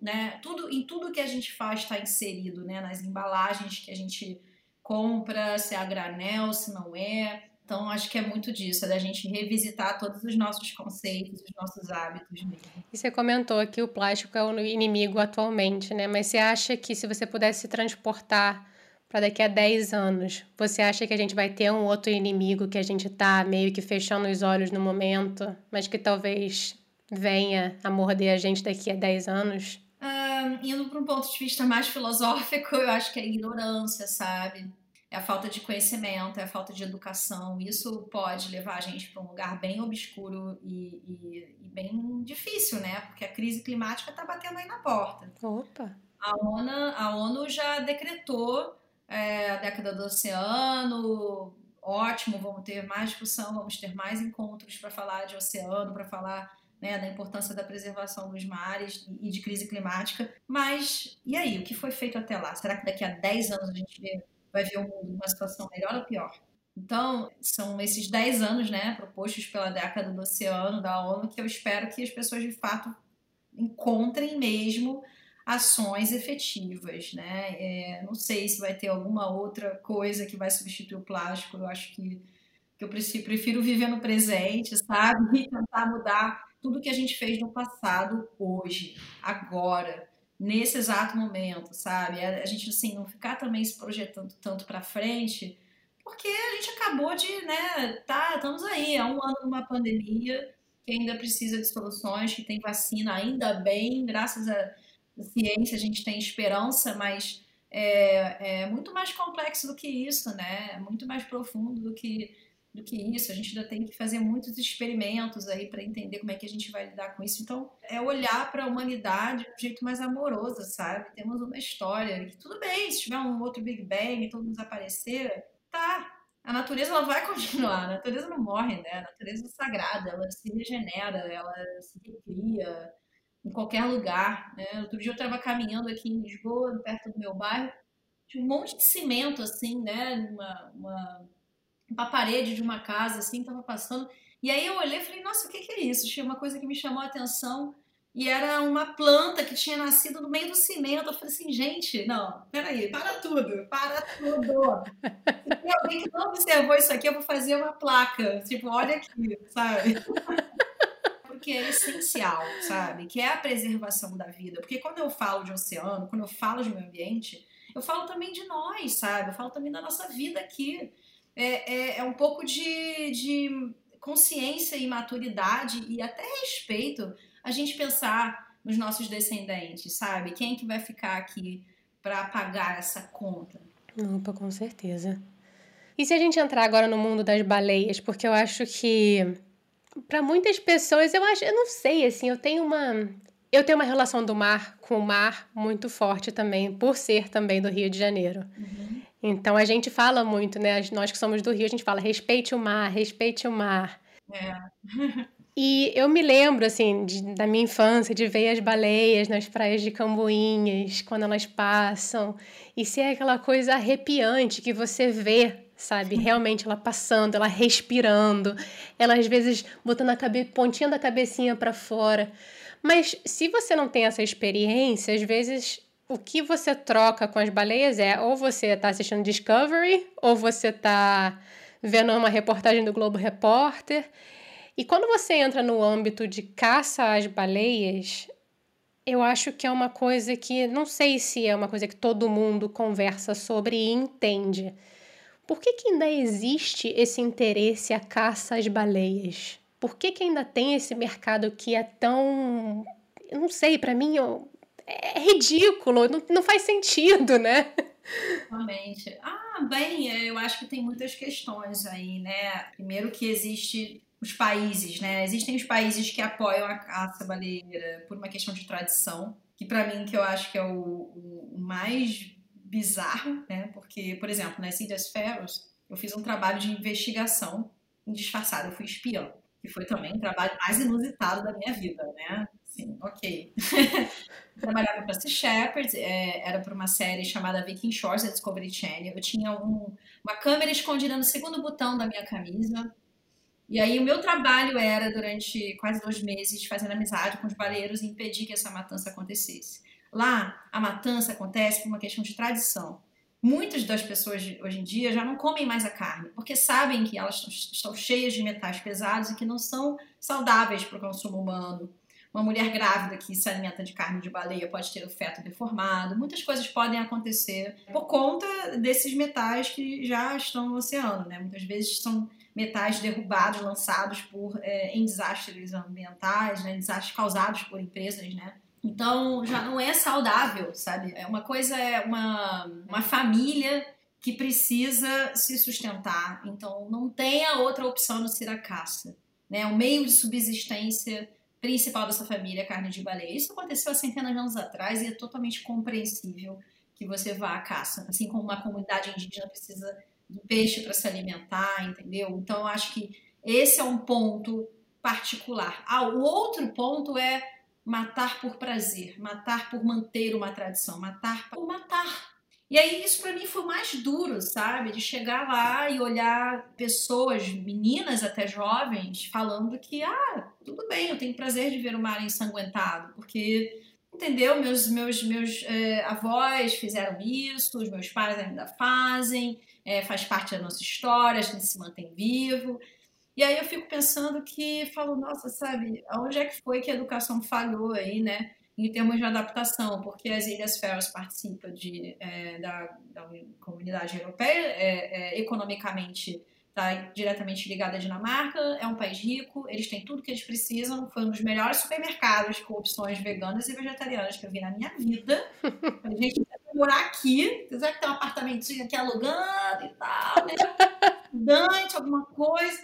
né? Tudo, em tudo que a gente faz está inserido, né? Nas embalagens que a gente compra, se é a granel, se não é. Então, acho que é muito disso, é da gente revisitar todos os nossos conceitos, os nossos hábitos mesmo. E você comentou que o plástico é o inimigo atualmente, né? Mas você acha que se você pudesse se transportar para daqui a 10 anos, você acha que a gente vai ter um outro inimigo que a gente está meio que fechando os olhos no momento, mas que talvez venha a morder a gente daqui a 10 anos? Um, indo para um ponto de vista mais filosófico, eu acho que é a ignorância, sabe? É a falta de conhecimento, é a falta de educação. Isso pode levar a gente para um lugar bem obscuro e, e, e, bem difícil, né? Porque a crise climática está batendo aí na porta. Opa! A ONU, a ONU já decretou é, a década do oceano, ótimo, vamos ter mais discussão, vamos ter mais encontros para falar de oceano, para falar né, da importância da preservação dos mares e de crise climática. Mas e aí, o que foi feito até lá? Será que daqui a 10 anos a gente vai ver o mundo numa situação melhor ou pior? Então, são esses 10 anos, né, propostos pela década do oceano da ONU, que eu espero que as pessoas de fato encontrem mesmo ações efetivas, né? É, não sei se vai ter alguma outra coisa que vai substituir o plástico. Eu acho que, que eu prefiro viver no presente, sabe? E tentar mudar tudo que a gente fez no passado hoje, agora, nesse exato momento, sabe? A gente assim não ficar também se projetando tanto para frente, porque a gente acabou de, né? Tá, estamos aí há um ano numa pandemia que ainda precisa de soluções, que tem vacina ainda bem, graças a ciência, a gente tem esperança, mas é, é, muito mais complexo do que isso, né? É muito mais profundo do que, do que isso. A gente ainda tem que fazer muitos experimentos aí para entender como é que a gente vai lidar com isso. Então, é olhar para a humanidade de um jeito mais amoroso, sabe? Temos uma história que tudo bem, se tiver um outro Big Bang e todo mundo desaparecer, tá. A natureza ela vai continuar, a natureza não morre, né? A natureza é sagrada, ela se regenera, ela se recria, em qualquer lugar. Né? Outro dia eu estava caminhando aqui em Lisboa, perto do meu bairro, tinha um monte de cimento, assim, né? Uma, uma, uma parede de uma casa, assim, estava passando. E aí eu olhei e falei, nossa, o que, que é isso? Tinha uma coisa que me chamou a atenção e era uma planta que tinha nascido no meio do cimento. Eu falei assim, gente, não, peraí, para tudo, para tudo. Se tem alguém que não observou isso aqui, eu vou fazer uma placa. Tipo, olha aqui, sabe? que é essencial, sabe? Que é a preservação da vida. Porque quando eu falo de oceano, quando eu falo de meio ambiente, eu falo também de nós, sabe? Eu falo também da nossa vida aqui. É, é, é um pouco de, de consciência e maturidade e até respeito a gente pensar nos nossos descendentes, sabe? Quem é que vai ficar aqui para pagar essa conta? Opa, com certeza. E se a gente entrar agora no mundo das baleias, porque eu acho que para muitas pessoas, eu acho, eu não sei, assim, eu tenho uma eu tenho uma relação do mar com o mar muito forte também, por ser também do Rio de Janeiro. Uhum. Então a gente fala muito, né? Nós que somos do Rio, a gente fala respeite o mar, respeite o mar. É. e eu me lembro, assim, de, da minha infância, de ver as baleias nas praias de Camboinhas, quando elas passam, e ser aquela coisa arrepiante que você vê sabe? Realmente ela passando, ela respirando, ela às vezes botando a cabe pontinha da cabecinha para fora. Mas se você não tem essa experiência, às vezes o que você troca com as baleias é ou você está assistindo Discovery ou você está vendo uma reportagem do Globo Repórter. E quando você entra no âmbito de caça às baleias, eu acho que é uma coisa que não sei se é uma coisa que todo mundo conversa sobre e entende. Por que, que ainda existe esse interesse à caça às baleias? Por que, que ainda tem esse mercado que é tão. Eu não sei, para mim é ridículo, não, não faz sentido, né? Realmente. Ah, bem, eu acho que tem muitas questões aí, né? Primeiro que existe os países, né? Existem os países que apoiam a caça baleeira por uma questão de tradição, que para mim que eu acho que é o, o mais bizarro, né? Porque, por exemplo, nas Ilhas Faroes, eu fiz um trabalho de investigação disfarçado, eu fui espião, que foi também o trabalho mais inusitado da minha vida, né? Sim, ok. Trabalhava para Sea Shepherd, é, era para uma série chamada Viking Shores da Discovery Channel. Eu tinha um, uma câmera escondida no segundo botão da minha camisa. E aí o meu trabalho era, durante quase dois meses, fazendo amizade com os baleeiros e impedir que essa matança acontecesse. Lá, a matança acontece por uma questão de tradição. Muitas das pessoas hoje em dia já não comem mais a carne, porque sabem que elas estão cheias de metais pesados e que não são saudáveis para o consumo humano. Uma mulher grávida que se alimenta de carne de baleia pode ter o feto deformado. Muitas coisas podem acontecer por conta desses metais que já estão no oceano. Né? Muitas vezes são metais derrubados, lançados por, é, em desastres ambientais, né? desastres causados por empresas né? Então já não é saudável, sabe? É uma coisa, é uma, uma família que precisa se sustentar. Então não tem a outra opção no ser a caça. Né? O meio de subsistência principal dessa família carne de baleia. Isso aconteceu há centenas de anos atrás e é totalmente compreensível que você vá à caça. Assim como uma comunidade indígena precisa do peixe para se alimentar, entendeu? Então, eu acho que esse é um ponto particular. Ah, o outro ponto é matar por prazer, matar por manter uma tradição, matar por matar. E aí isso para mim foi mais duro, sabe? De chegar lá e olhar pessoas, meninas até jovens, falando que, ah, tudo bem, eu tenho prazer de ver o mar ensanguentado, porque, entendeu? Meus, meus, meus é, avós fizeram isso, os meus pais ainda fazem, é, faz parte da nossa história, a gente se mantém vivo. E aí eu fico pensando que, falo, nossa, sabe, aonde é que foi que a educação falhou aí, né? Em termos de adaptação, porque as Ilhas Faroes participam de, é, da, da, comunidade europeia, é, é, economicamente está diretamente ligada à Dinamarca, é um país rico, eles têm tudo que eles precisam, foi um dos melhores supermercados com opções veganas e vegetarianas que eu vi na minha vida. A gente morar aqui, quiser que tem um apartamentinho aqui alugando e tal, né? Dante, alguma coisa.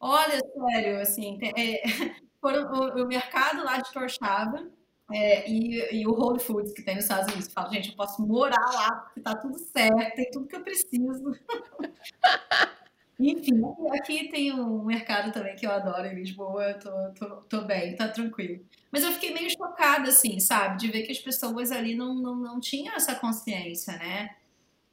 Olha, sério, assim, é, foram, o, o, mercado lá de Torchava é, e, e, o Whole Foods que tem nos Estados Unidos. Falo, gente, eu posso morar lá porque tá tudo certo, tem tudo que eu preciso. Enfim, aqui tem um mercado também que eu adoro em Lisboa, tô, tô, tô bem, tá tranquilo. Mas eu fiquei meio chocada, assim, sabe, de ver que as pessoas ali não, não, não tinham essa consciência, né?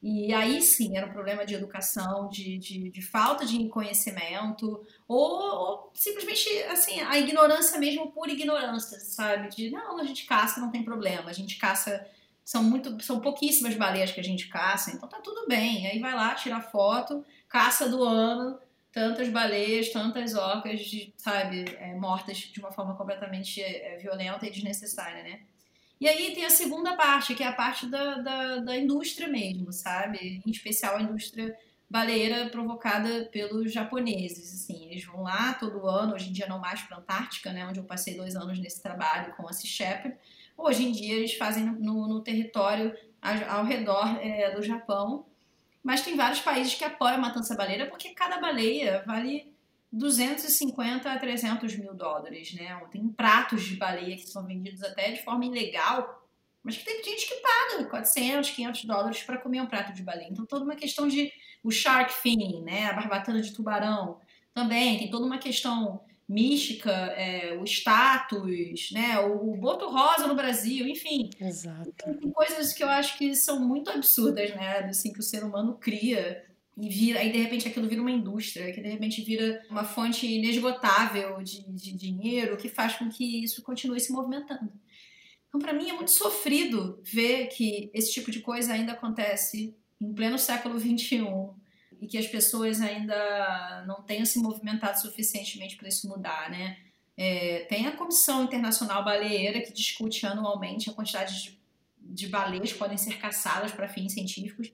E aí sim era um problema de educação, de, de, de falta de conhecimento, ou, ou, simplesmente assim, a ignorância mesmo por ignorância, sabe? De não, a gente caça, não tem problema, a gente caça. São muito, são pouquíssimas baleias que a gente caça, então tá tudo bem. Aí vai lá, tira foto, caça do ano, tantas baleias, tantas orcas, de, sabe, é, mortas de uma forma completamente é, violenta e desnecessária, né? E aí tem a segunda parte, que é a parte da, da, da indústria mesmo, sabe? Em especial a indústria baleeira provocada pelos japoneses, assim, eles vão lá todo ano, hoje em dia não mais para a Antártica, né, onde eu passei dois anos nesse trabalho com a Sea Shepherd, hoje em dia eles fazem no, no território ao, redor é, do Japão, mas tem vários países que apoiam a matança baleeira porque cada baleia vale 250 a 300 mil dólares, né? Tem pratos de baleia que são vendidos até de forma ilegal, mas que tem gente que paga 400, 500 dólares para comer um prato de baleia. Então, toda uma questão de o shark fin, né? A barbatana de tubarão também tem toda uma questão mística, é, o status, né? O, o, boto rosa no Brasil, enfim. Exato. Tem coisas que eu acho que são muito absurdas, né? Assim, que o ser humano cria e vira, aí de repente aquilo vira uma indústria, que de repente vira uma fonte inesgotável de, de dinheiro que faz com que isso continue se movimentando. Então, para mim, é muito sofrido ver que esse tipo de coisa ainda acontece em pleno século XXI e que as pessoas ainda não tenham se movimentado suficientemente para isso mudar, né? É, tem a Comissão Internacional Baleeira que discute anualmente a quantidade de, de baleias que podem ser caçadas para fins científicos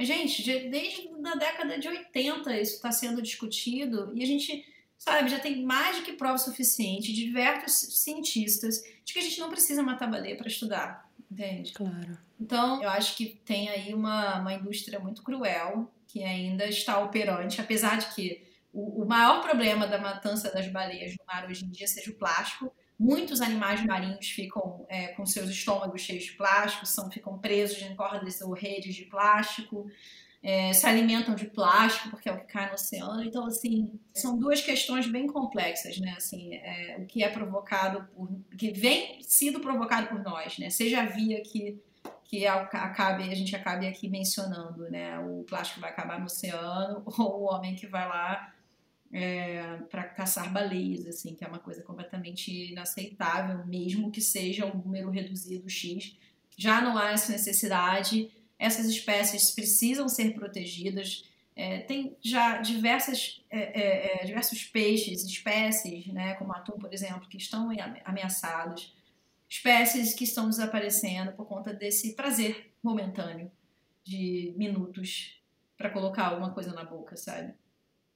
mas, gente, desde a década de 80 isso está sendo discutido e a gente, sabe, já tem mais do que prova suficiente, diversos cientistas, de que a gente não precisa matar baleia para estudar, entende? Claro. Então, eu acho que tem aí uma, uma indústria muito cruel que ainda está operante, apesar de que o, o maior problema da matança das baleias no mar hoje em dia seja o plástico, Muitos animais marinhos ficam é, com seus estômagos cheios de plástico, são, ficam presos em cordas ou redes de plástico, é, se alimentam de plástico, porque é o que cai no oceano. Então, assim, são duas questões bem complexas, né? Assim, é, o que é provocado por. que vem sido provocado por nós, né? Seja via que que acabe, a gente acabe aqui mencionando, né? O plástico vai acabar no oceano, ou o homem que vai lá é, para caçar baleias, assim, que é uma coisa completamente inaceitável, mesmo que seja um número reduzido X. Já não há essa necessidade, essas espécies precisam ser protegidas. É, tem já diversas, é, é, é diversos peixes, espécies, né, como atum, por exemplo, que estão ameaçados, espécies que estão desaparecendo por conta desse prazer momentâneo de minutos para colocar alguma coisa na boca, sabe?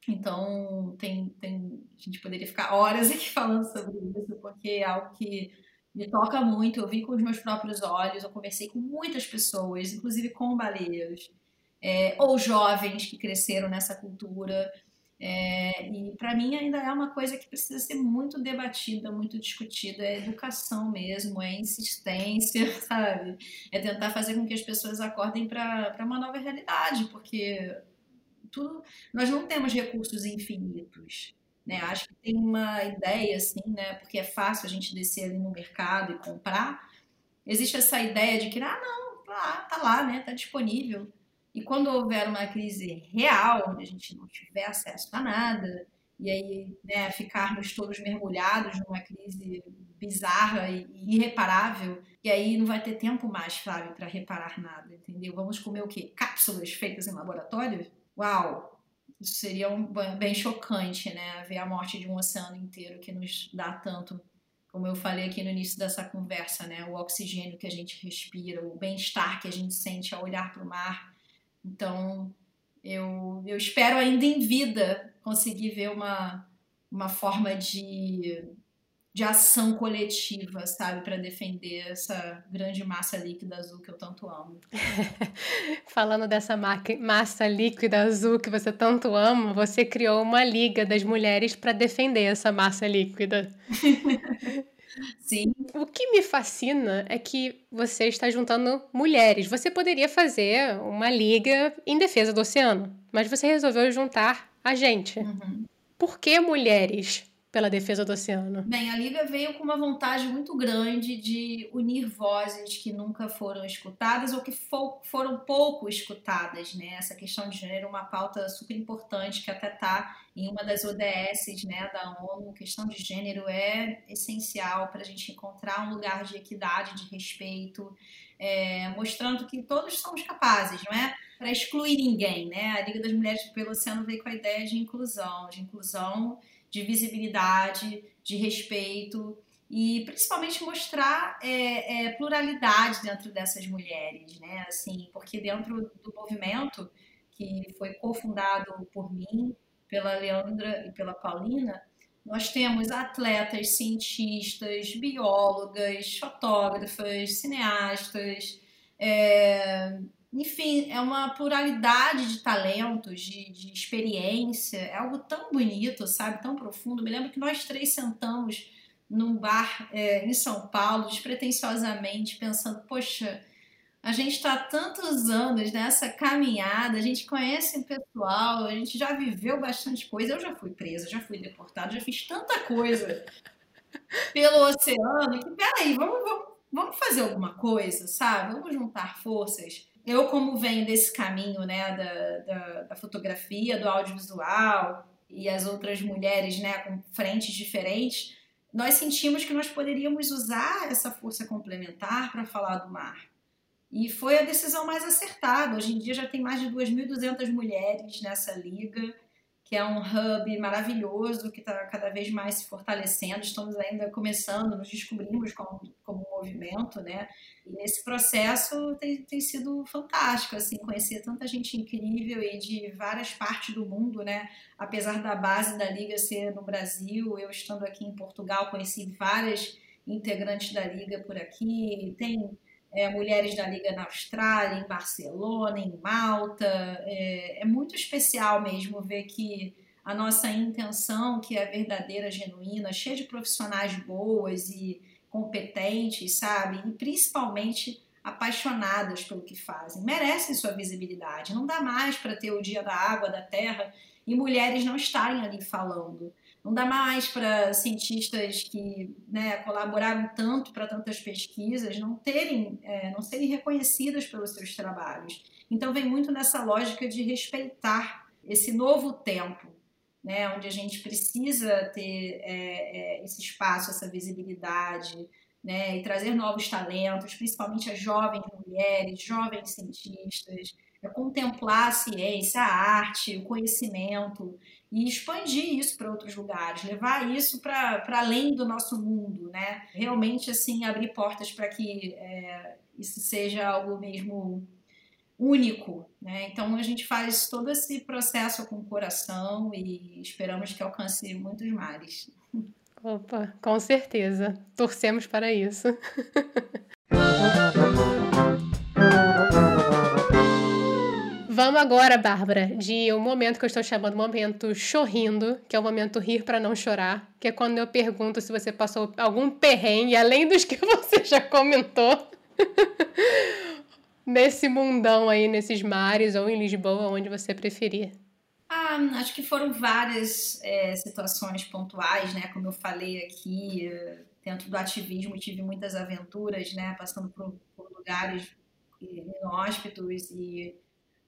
Então, tem, tem, a gente poderia ficar horas aqui falando sobre isso, porque é algo que me toca muito. Eu vi com os meus próprios olhos, eu conversei com muitas pessoas, inclusive com baleiros, é, ou jovens que cresceram nessa cultura. É, e para mim ainda é uma coisa que precisa ser muito debatida, muito discutida. É educação mesmo, é insistência, sabe? É tentar fazer com que as pessoas acordem para uma nova realidade, porque tudo, nós não temos recursos infinitos. Né? Acho que tem uma ideia, assim, né? Porque é fácil a gente descer ali no mercado e comprar. Existe essa ideia de que, ah, não, tá, tá lá, né? Tá disponível. E quando houver uma crise real, onde a gente não tiver acesso a nada, e aí né, ficarmos todos mergulhados numa crise bizarra e irreparável, e aí não vai ter tempo mais, Flávio, para reparar nada, entendeu? Vamos comer o quê? Cápsulas feitas em laboratório? Uau! Isso seria um, bem chocante, né? Ver a morte de um oceano inteiro que nos dá tanto, como eu falei aqui no início dessa conversa, né? O oxigênio que a gente respira, o bem-estar que a gente sente ao olhar para o mar. Então, eu, eu espero ainda em vida conseguir ver uma, uma forma de de ação coletiva, sabe, para defender essa grande massa líquida azul que eu tanto amo. Falando dessa massa líquida azul que você tanto ama, você criou uma liga das mulheres para defender essa massa líquida. Sim. O que me fascina é que você está juntando mulheres. Você poderia fazer uma liga em defesa do oceano, mas você resolveu juntar a gente. Uhum. Por que mulheres? Pela defesa do oceano? Bem, a Liga veio com uma vontade muito grande de unir vozes que nunca foram escutadas ou que for, foram pouco escutadas, né? Essa questão de gênero é uma pauta super importante que até está em uma das ODS né, da ONU. A questão de gênero é essencial para a gente encontrar um lugar de equidade, de respeito, é, mostrando que todos somos capazes, não é? Para excluir ninguém, né? A Liga das Mulheres pelo Oceano veio com a ideia de inclusão, de inclusão de visibilidade, de respeito e principalmente mostrar é, é, pluralidade dentro dessas mulheres, né? Assim, porque dentro do movimento que foi cofundado por mim, pela Leandra e pela Paulina, nós temos atletas, cientistas, biólogas, fotógrafas, cineastas, é, enfim, é uma pluralidade de talentos, de, de experiência, é algo tão bonito, sabe, tão profundo. Me lembro que nós três sentamos num bar é, em São Paulo, despretensiosamente, pensando, poxa, a gente está tantos anos nessa caminhada, a gente conhece o pessoal, a gente já viveu bastante coisa. Eu já fui presa, já fui deportada, já fiz tanta coisa pelo oceano que, peraí, vamos, vamos, vamos fazer alguma coisa, sabe? Vamos juntar forças eu, como venho desse caminho né, da, da, da, fotografia, do audiovisual, e as outras mulheres né, com frentes diferentes, nós sentimos que nós poderíamos usar essa força complementar para falar do mar. E foi a decisão mais acertada. Hoje em dia já tem mais de 2.200 mulheres nessa liga que é um hub maravilhoso, que está cada vez mais se fortalecendo. Estamos ainda começando, nos descobrimos como, como movimento, né? E nesse processo tem, tem sido fantástico, assim, conhecer tanta gente incrível e de várias partes do mundo, né? Apesar da base da Liga ser no Brasil, eu estando aqui em Portugal, conheci várias integrantes da Liga por aqui. Tem é, mulheres da Liga na Austrália, em Barcelona, em Malta. É, é, muito especial mesmo ver que a nossa intenção, que é verdadeira, genuína, cheia de profissionais boas e competentes, sabe? E principalmente apaixonadas pelo que fazem, merecem sua visibilidade. Não dá mais para ter o Dia da Água, da Terra e mulheres não estarem ali falando. Não dá mais para cientistas que né, colaboraram tanto para tantas pesquisas não terem, é, não serem reconhecidas pelos seus trabalhos. Então vem muito nessa lógica de respeitar esse novo tempo, né, onde a gente precisa ter é, é, esse espaço, essa visibilidade, né, e trazer novos talentos, principalmente as jovens mulheres, jovens cientistas, é contemplar a ciência, a arte, o conhecimento e expandir isso para outros lugares, levar isso para além do nosso mundo, né? Realmente, assim, abrir portas para que é, isso seja algo mesmo único, né? Então a gente faz todo esse processo com o coração e esperamos que alcance muitos mares. Opa, com certeza. Torcemos para isso. Vamos agora, Bárbara, de um momento que eu estou chamando momento chorrindo, que é o momento rir para não chorar, que é quando eu pergunto se você passou algum perrengue, além dos que você já comentou, nesse mundão aí, nesses mares ou em Lisboa, onde você preferir. Ah, acho que foram várias é, situações pontuais, né? Como eu falei aqui, dentro do ativismo tive muitas aventuras, né? Passando por, por lugares inóspitos e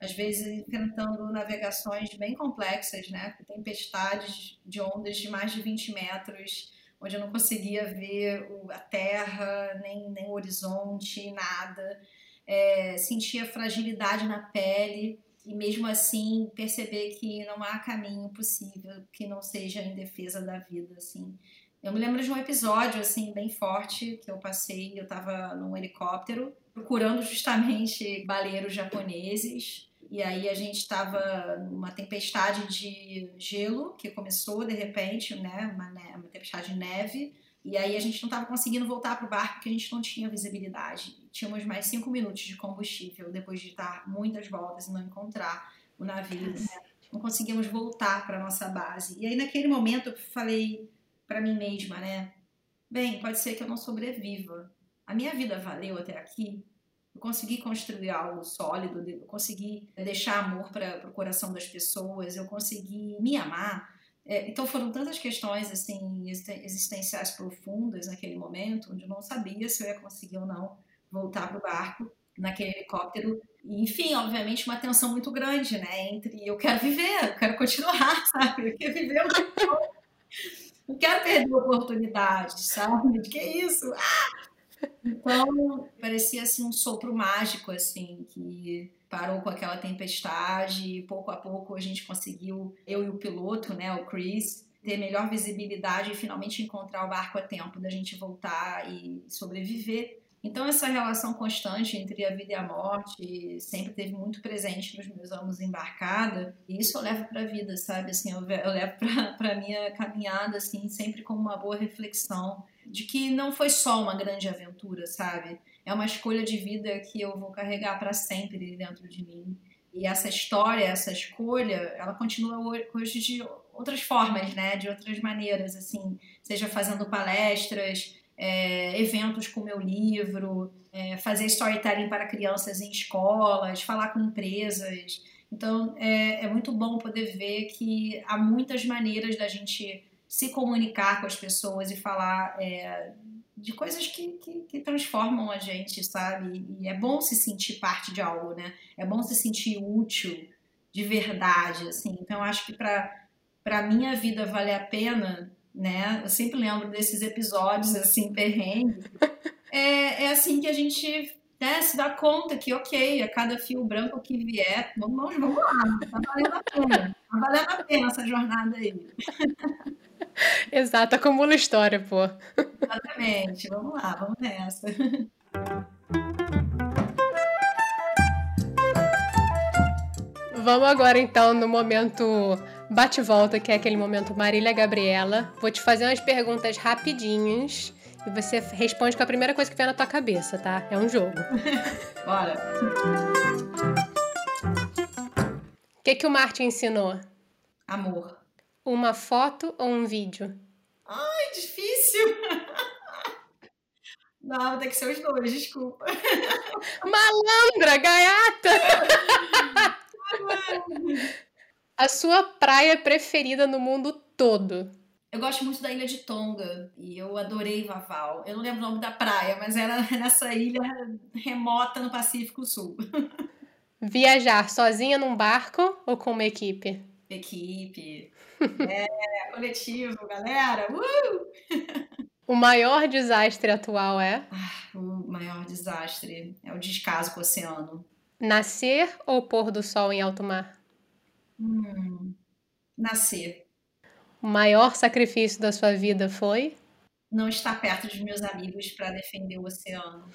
às vezes enfrentando navegações bem complexas, né? Tempestades de ondas de mais de 20 metros, onde eu não conseguia ver a terra, nem, nem o horizonte, nada. É, sentia fragilidade na pele e mesmo assim perceber que não há caminho possível que não seja em defesa da vida, assim. Eu me lembro de um episódio assim bem forte que eu passei, eu estava num helicóptero procurando justamente baleiros japoneses e aí a gente estava numa tempestade de gelo que começou de repente, né, uma, uma tempestade de neve. E aí a gente não estava conseguindo voltar para o barco porque a gente não tinha visibilidade. Tínhamos mais cinco minutos de combustível depois de dar muitas voltas e não encontrar o navio. Né? Não conseguimos voltar para nossa base. E aí naquele momento eu falei para mim mesma, né? Bem, pode ser que eu não sobreviva. A minha vida valeu até aqui eu consegui construir algo sólido, eu consegui deixar amor para o coração das pessoas, eu consegui me amar. É, então foram tantas questões assim existenciais profundas naquele momento, onde eu não sabia se eu ia conseguir ou não voltar para o barco naquele helicóptero. E, enfim, obviamente uma tensão muito grande, né? Entre eu quero viver, eu quero continuar, sabe? Eu quero viver, eu não quero perder a oportunidade, sabe? Que isso? Ah! Então, parecia assim um sopro mágico, assim, que parou com aquela tempestade e pouco a pouco a gente conseguiu, eu e o piloto, né, o Chris, ter melhor visibilidade e finalmente encontrar o barco a tempo da gente voltar e sobreviver. Então, essa relação constante entre a vida e a morte sempre teve muito presente nos meus anos embarcada. E isso eu levo para a vida, sabe? Assim, eu, levo para minha caminhada, assim, sempre como uma boa reflexão de que não foi só uma grande aventura, sabe? É uma escolha de vida que eu vou carregar para sempre dentro de mim. E essa história, essa escolha, ela continua hoje de outras formas, né? De outras maneiras, assim, seja fazendo palestras, é, eventos com meu livro, é, fazer storytelling para crianças em escolas, falar com empresas. Então, é, é muito bom poder ver que há muitas maneiras da gente se comunicar com as pessoas e falar é, de coisas que, que, que, transformam a gente, sabe? E é bom se sentir parte de algo, né? É bom se sentir útil de verdade, assim. Então, acho que para para minha vida valer a pena, né? Eu sempre lembro desses episódios assim perrengues. É, é assim que a gente né, se dá conta que, ok, a cada fio branco que vier, vamos, vamos lá, tá valendo a pena. Tá valendo a pena essa jornada aí. Exato, acumula história, pô. Exatamente, vamos lá, vamos nessa. Vamos agora então no momento bate-volta, que é aquele momento Marília Gabriela. Vou te fazer umas perguntas rapidinhas e você responde com a primeira coisa que vier na tua cabeça, tá? É um jogo. Bora. O que, que o Martin ensinou? Amor. Uma foto ou um vídeo? Ai, difícil! Não, tem que ser os dois, desculpa. Malandra, gaiata! A sua praia preferida no mundo todo? Eu gosto muito da ilha de Tonga e eu adorei Vaval. Eu não lembro o nome da praia, mas era nessa ilha remota no Pacífico Sul. Viajar sozinha num barco ou com uma equipe? Equipe. É, coletivo, galera. Uh! O maior desastre atual é? Ah, o maior desastre é o descaso com o oceano. Nascer ou pôr do sol em alto mar? Hum, nascer. O maior sacrifício da sua vida foi? Não estar perto dos meus amigos para defender o oceano.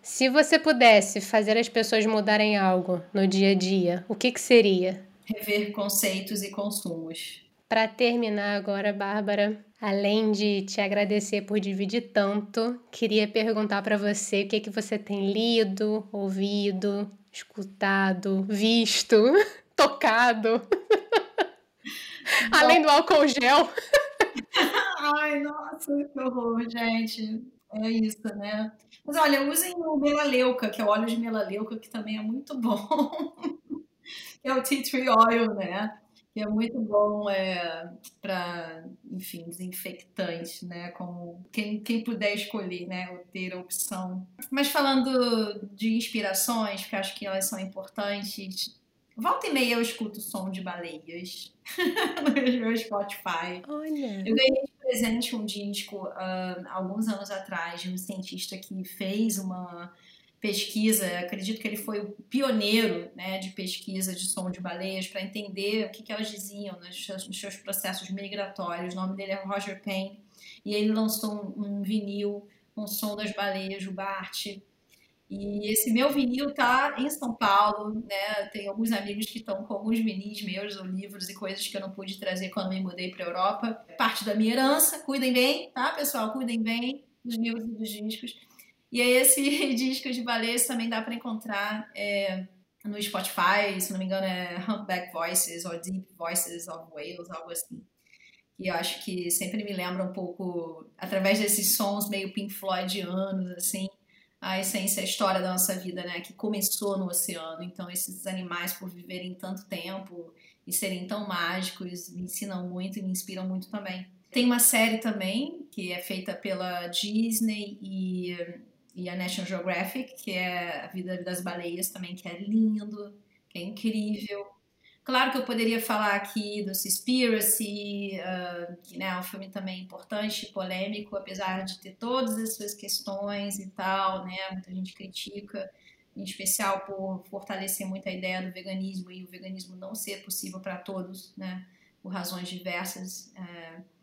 Se você pudesse fazer as pessoas mudarem algo no dia a dia, o que, que seria? Rever conceitos e consumos. Para terminar agora, Bárbara, além de te agradecer por dividir tanto, queria perguntar para você o que, que você tem lido, ouvido, escutado, visto, tocado. Além do álcool gel. Ai, nossa, que horror, gente. É isso, né? Mas olha, usem o melaleuca, que é o óleo de melaleuca, que também é muito bom. é o tea tree oil, né? Que é muito bom é, para, enfim, desinfectantes, né? Como quem, quem puder escolher, né? Ou ter a opção. Mas falando de inspirações, que acho que elas são importantes, Volta e meia eu escuto som de baleias no meu Spotify. Olha. Eu ganhei de presente um disco uh, alguns anos atrás de um cientista que fez uma pesquisa, acredito que ele foi o pioneiro né, de pesquisa de som de baleias para entender o que, que elas diziam nos seus, nos seus, processos migratórios. O nome dele é Roger Payne e ele lançou um, um vinil com um som das baleias, o Bart. E esse meu vinil tá em São Paulo, né? Tem alguns amigos que estão com alguns vinis meus, ou livros e coisas que eu não pude trazer quando me mudei para Europa. Parte da minha herança, cuidem bem, tá, pessoal? Cuidem bem dos livros e dos discos. E aí esse disco de baleias também dá para encontrar é, no Spotify, se não me engano é Humpback Voices ou Deep Voices of Wales, algo assim. E eu acho que sempre me lembra um pouco, através desses sons meio Pink Floydianos, assim, a essência, a história da nossa vida, né? Que começou no oceano. Então, esses animais, por viverem tanto tempo e serem tão mágicos, me ensinam muito e me inspiram muito também. Tem uma série também, que é feita pela Disney e e a National Geographic, que é a vida das baleias também, que é lindo, que é incrível. Claro que eu poderia falar aqui do Seaspiracy, uh, que né, é um filme também importante, polêmico, apesar de ter todas as suas questões e tal, né? Muita gente critica, em especial por fortalecer muito a ideia do veganismo e o veganismo não ser possível para todos, né? Por razões diversas. Uh,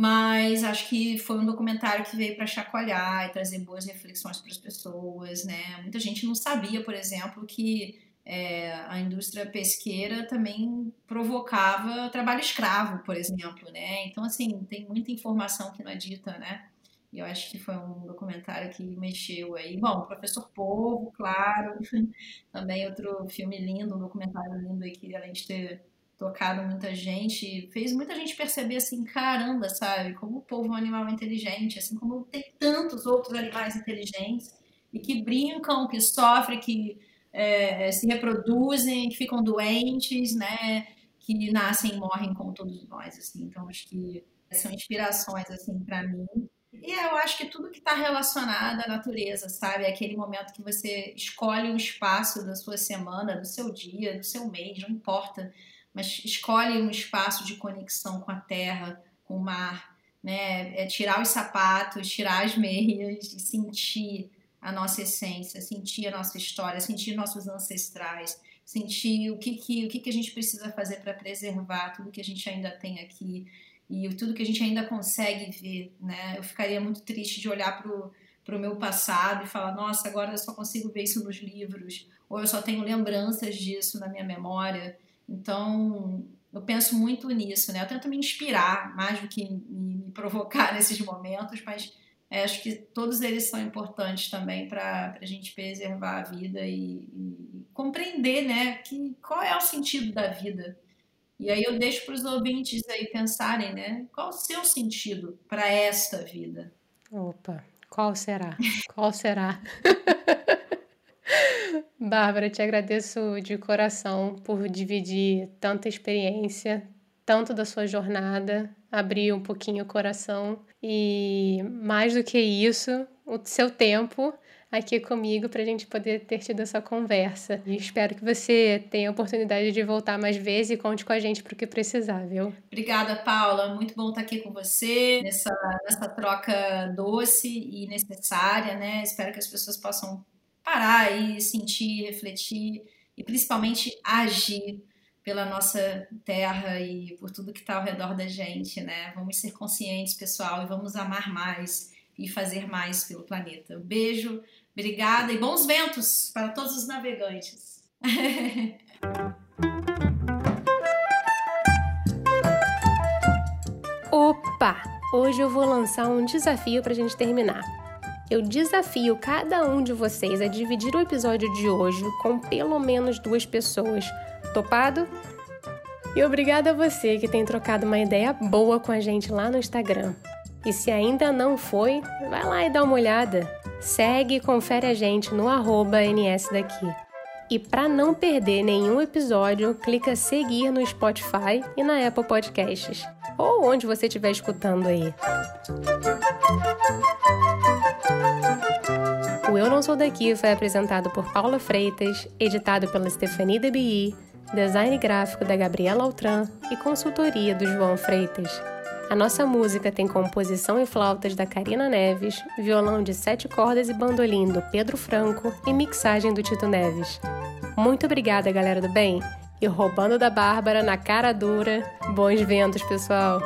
mas acho que foi um documentário que veio para chacoalhar e trazer boas reflexões para as pessoas, né? Muita gente não sabia, por exemplo, que é, a indústria pesqueira também provocava trabalho escravo, por exemplo, né? Então, assim, tem muita informação que não é dita, né? E eu acho que foi um documentário que mexeu aí. Bom, Professor Povo, claro. também outro filme lindo, um documentário lindo aí que, além de ter tocado muita gente, fez muita gente perceber assim, caramba, sabe, como o povo é um animal inteligente, assim como tem tantos outros animais inteligentes e que brincam, que sofrem, que é, se reproduzem, que ficam doentes, né, que nascem e morrem como todos nós, assim. Então acho que são inspirações assim para mim. E eu acho que tudo que está relacionado à natureza, sabe? Aquele momento que você escolhe um espaço da sua semana, do seu dia, do seu mês, não importa mas escolhe um espaço de conexão com a terra, com o mar, né? É tirar os sapatos, tirar as meias e sentir a nossa essência, sentir a nossa história, sentir nossos ancestrais, sentir o que, que, o que, que a gente precisa fazer para preservar tudo que a gente ainda tem aqui e tudo que a gente ainda consegue ver, né? Eu ficaria muito triste de olhar para o meu passado e falar, nossa, agora eu só consigo ver isso nos livros, ou eu só tenho lembranças disso na minha memória. Então, eu penso muito nisso, né? Eu tento me inspirar mais do que me provocar nesses momentos, mas é, acho que todos eles são importantes também para a gente preservar a vida e, e, compreender, né, que qual é o sentido da vida. E aí eu deixo para os ouvintes aí pensarem, né, qual o seu sentido para esta vida? Opa, qual será? Qual será? Bárbara, te agradeço de coração por dividir tanta experiência, tanto da sua jornada, abrir um pouquinho o coração e, mais do que isso, o seu tempo aqui comigo para a gente poder ter tido essa conversa. E espero que você tenha a oportunidade de voltar mais vezes e conte com a gente para o que precisar, viu? Obrigada, Paula. Muito bom estar aqui com você nessa, nessa troca doce e necessária, né? Espero que as pessoas possam parar e sentir, refletir e principalmente agir pela nossa terra e por tudo que está ao redor da gente, né? Vamos ser conscientes, pessoal, e vamos amar mais e fazer mais pelo planeta. Um beijo, obrigada e bons ventos para todos os navegantes. Opa! Hoje eu vou lançar um desafio para a gente terminar. Eu desafio cada um de vocês a dividir o episódio de hoje com pelo menos duas pessoas. Topado? E obrigada a você que tem trocado uma ideia boa com a gente lá no Instagram. E se ainda não foi, vai lá e dá uma olhada. Segue e confere a gente no NSDaqui. E para não perder nenhum episódio, clica seguir no Spotify e na Apple Podcasts, ou onde você estiver escutando aí. O Eu Não Sou Daqui foi apresentado por Paula Freitas, editado pela Stephanie DBI, design gráfico da Gabriela Altran e consultoria do João Freitas. A nossa música tem composição e flautas da Karina Neves, violão de sete cordas e bandolim do Pedro Franco e mixagem do Tito Neves. Muito obrigada, galera do bem! E roubando da Bárbara na cara dura. Bons ventos, pessoal!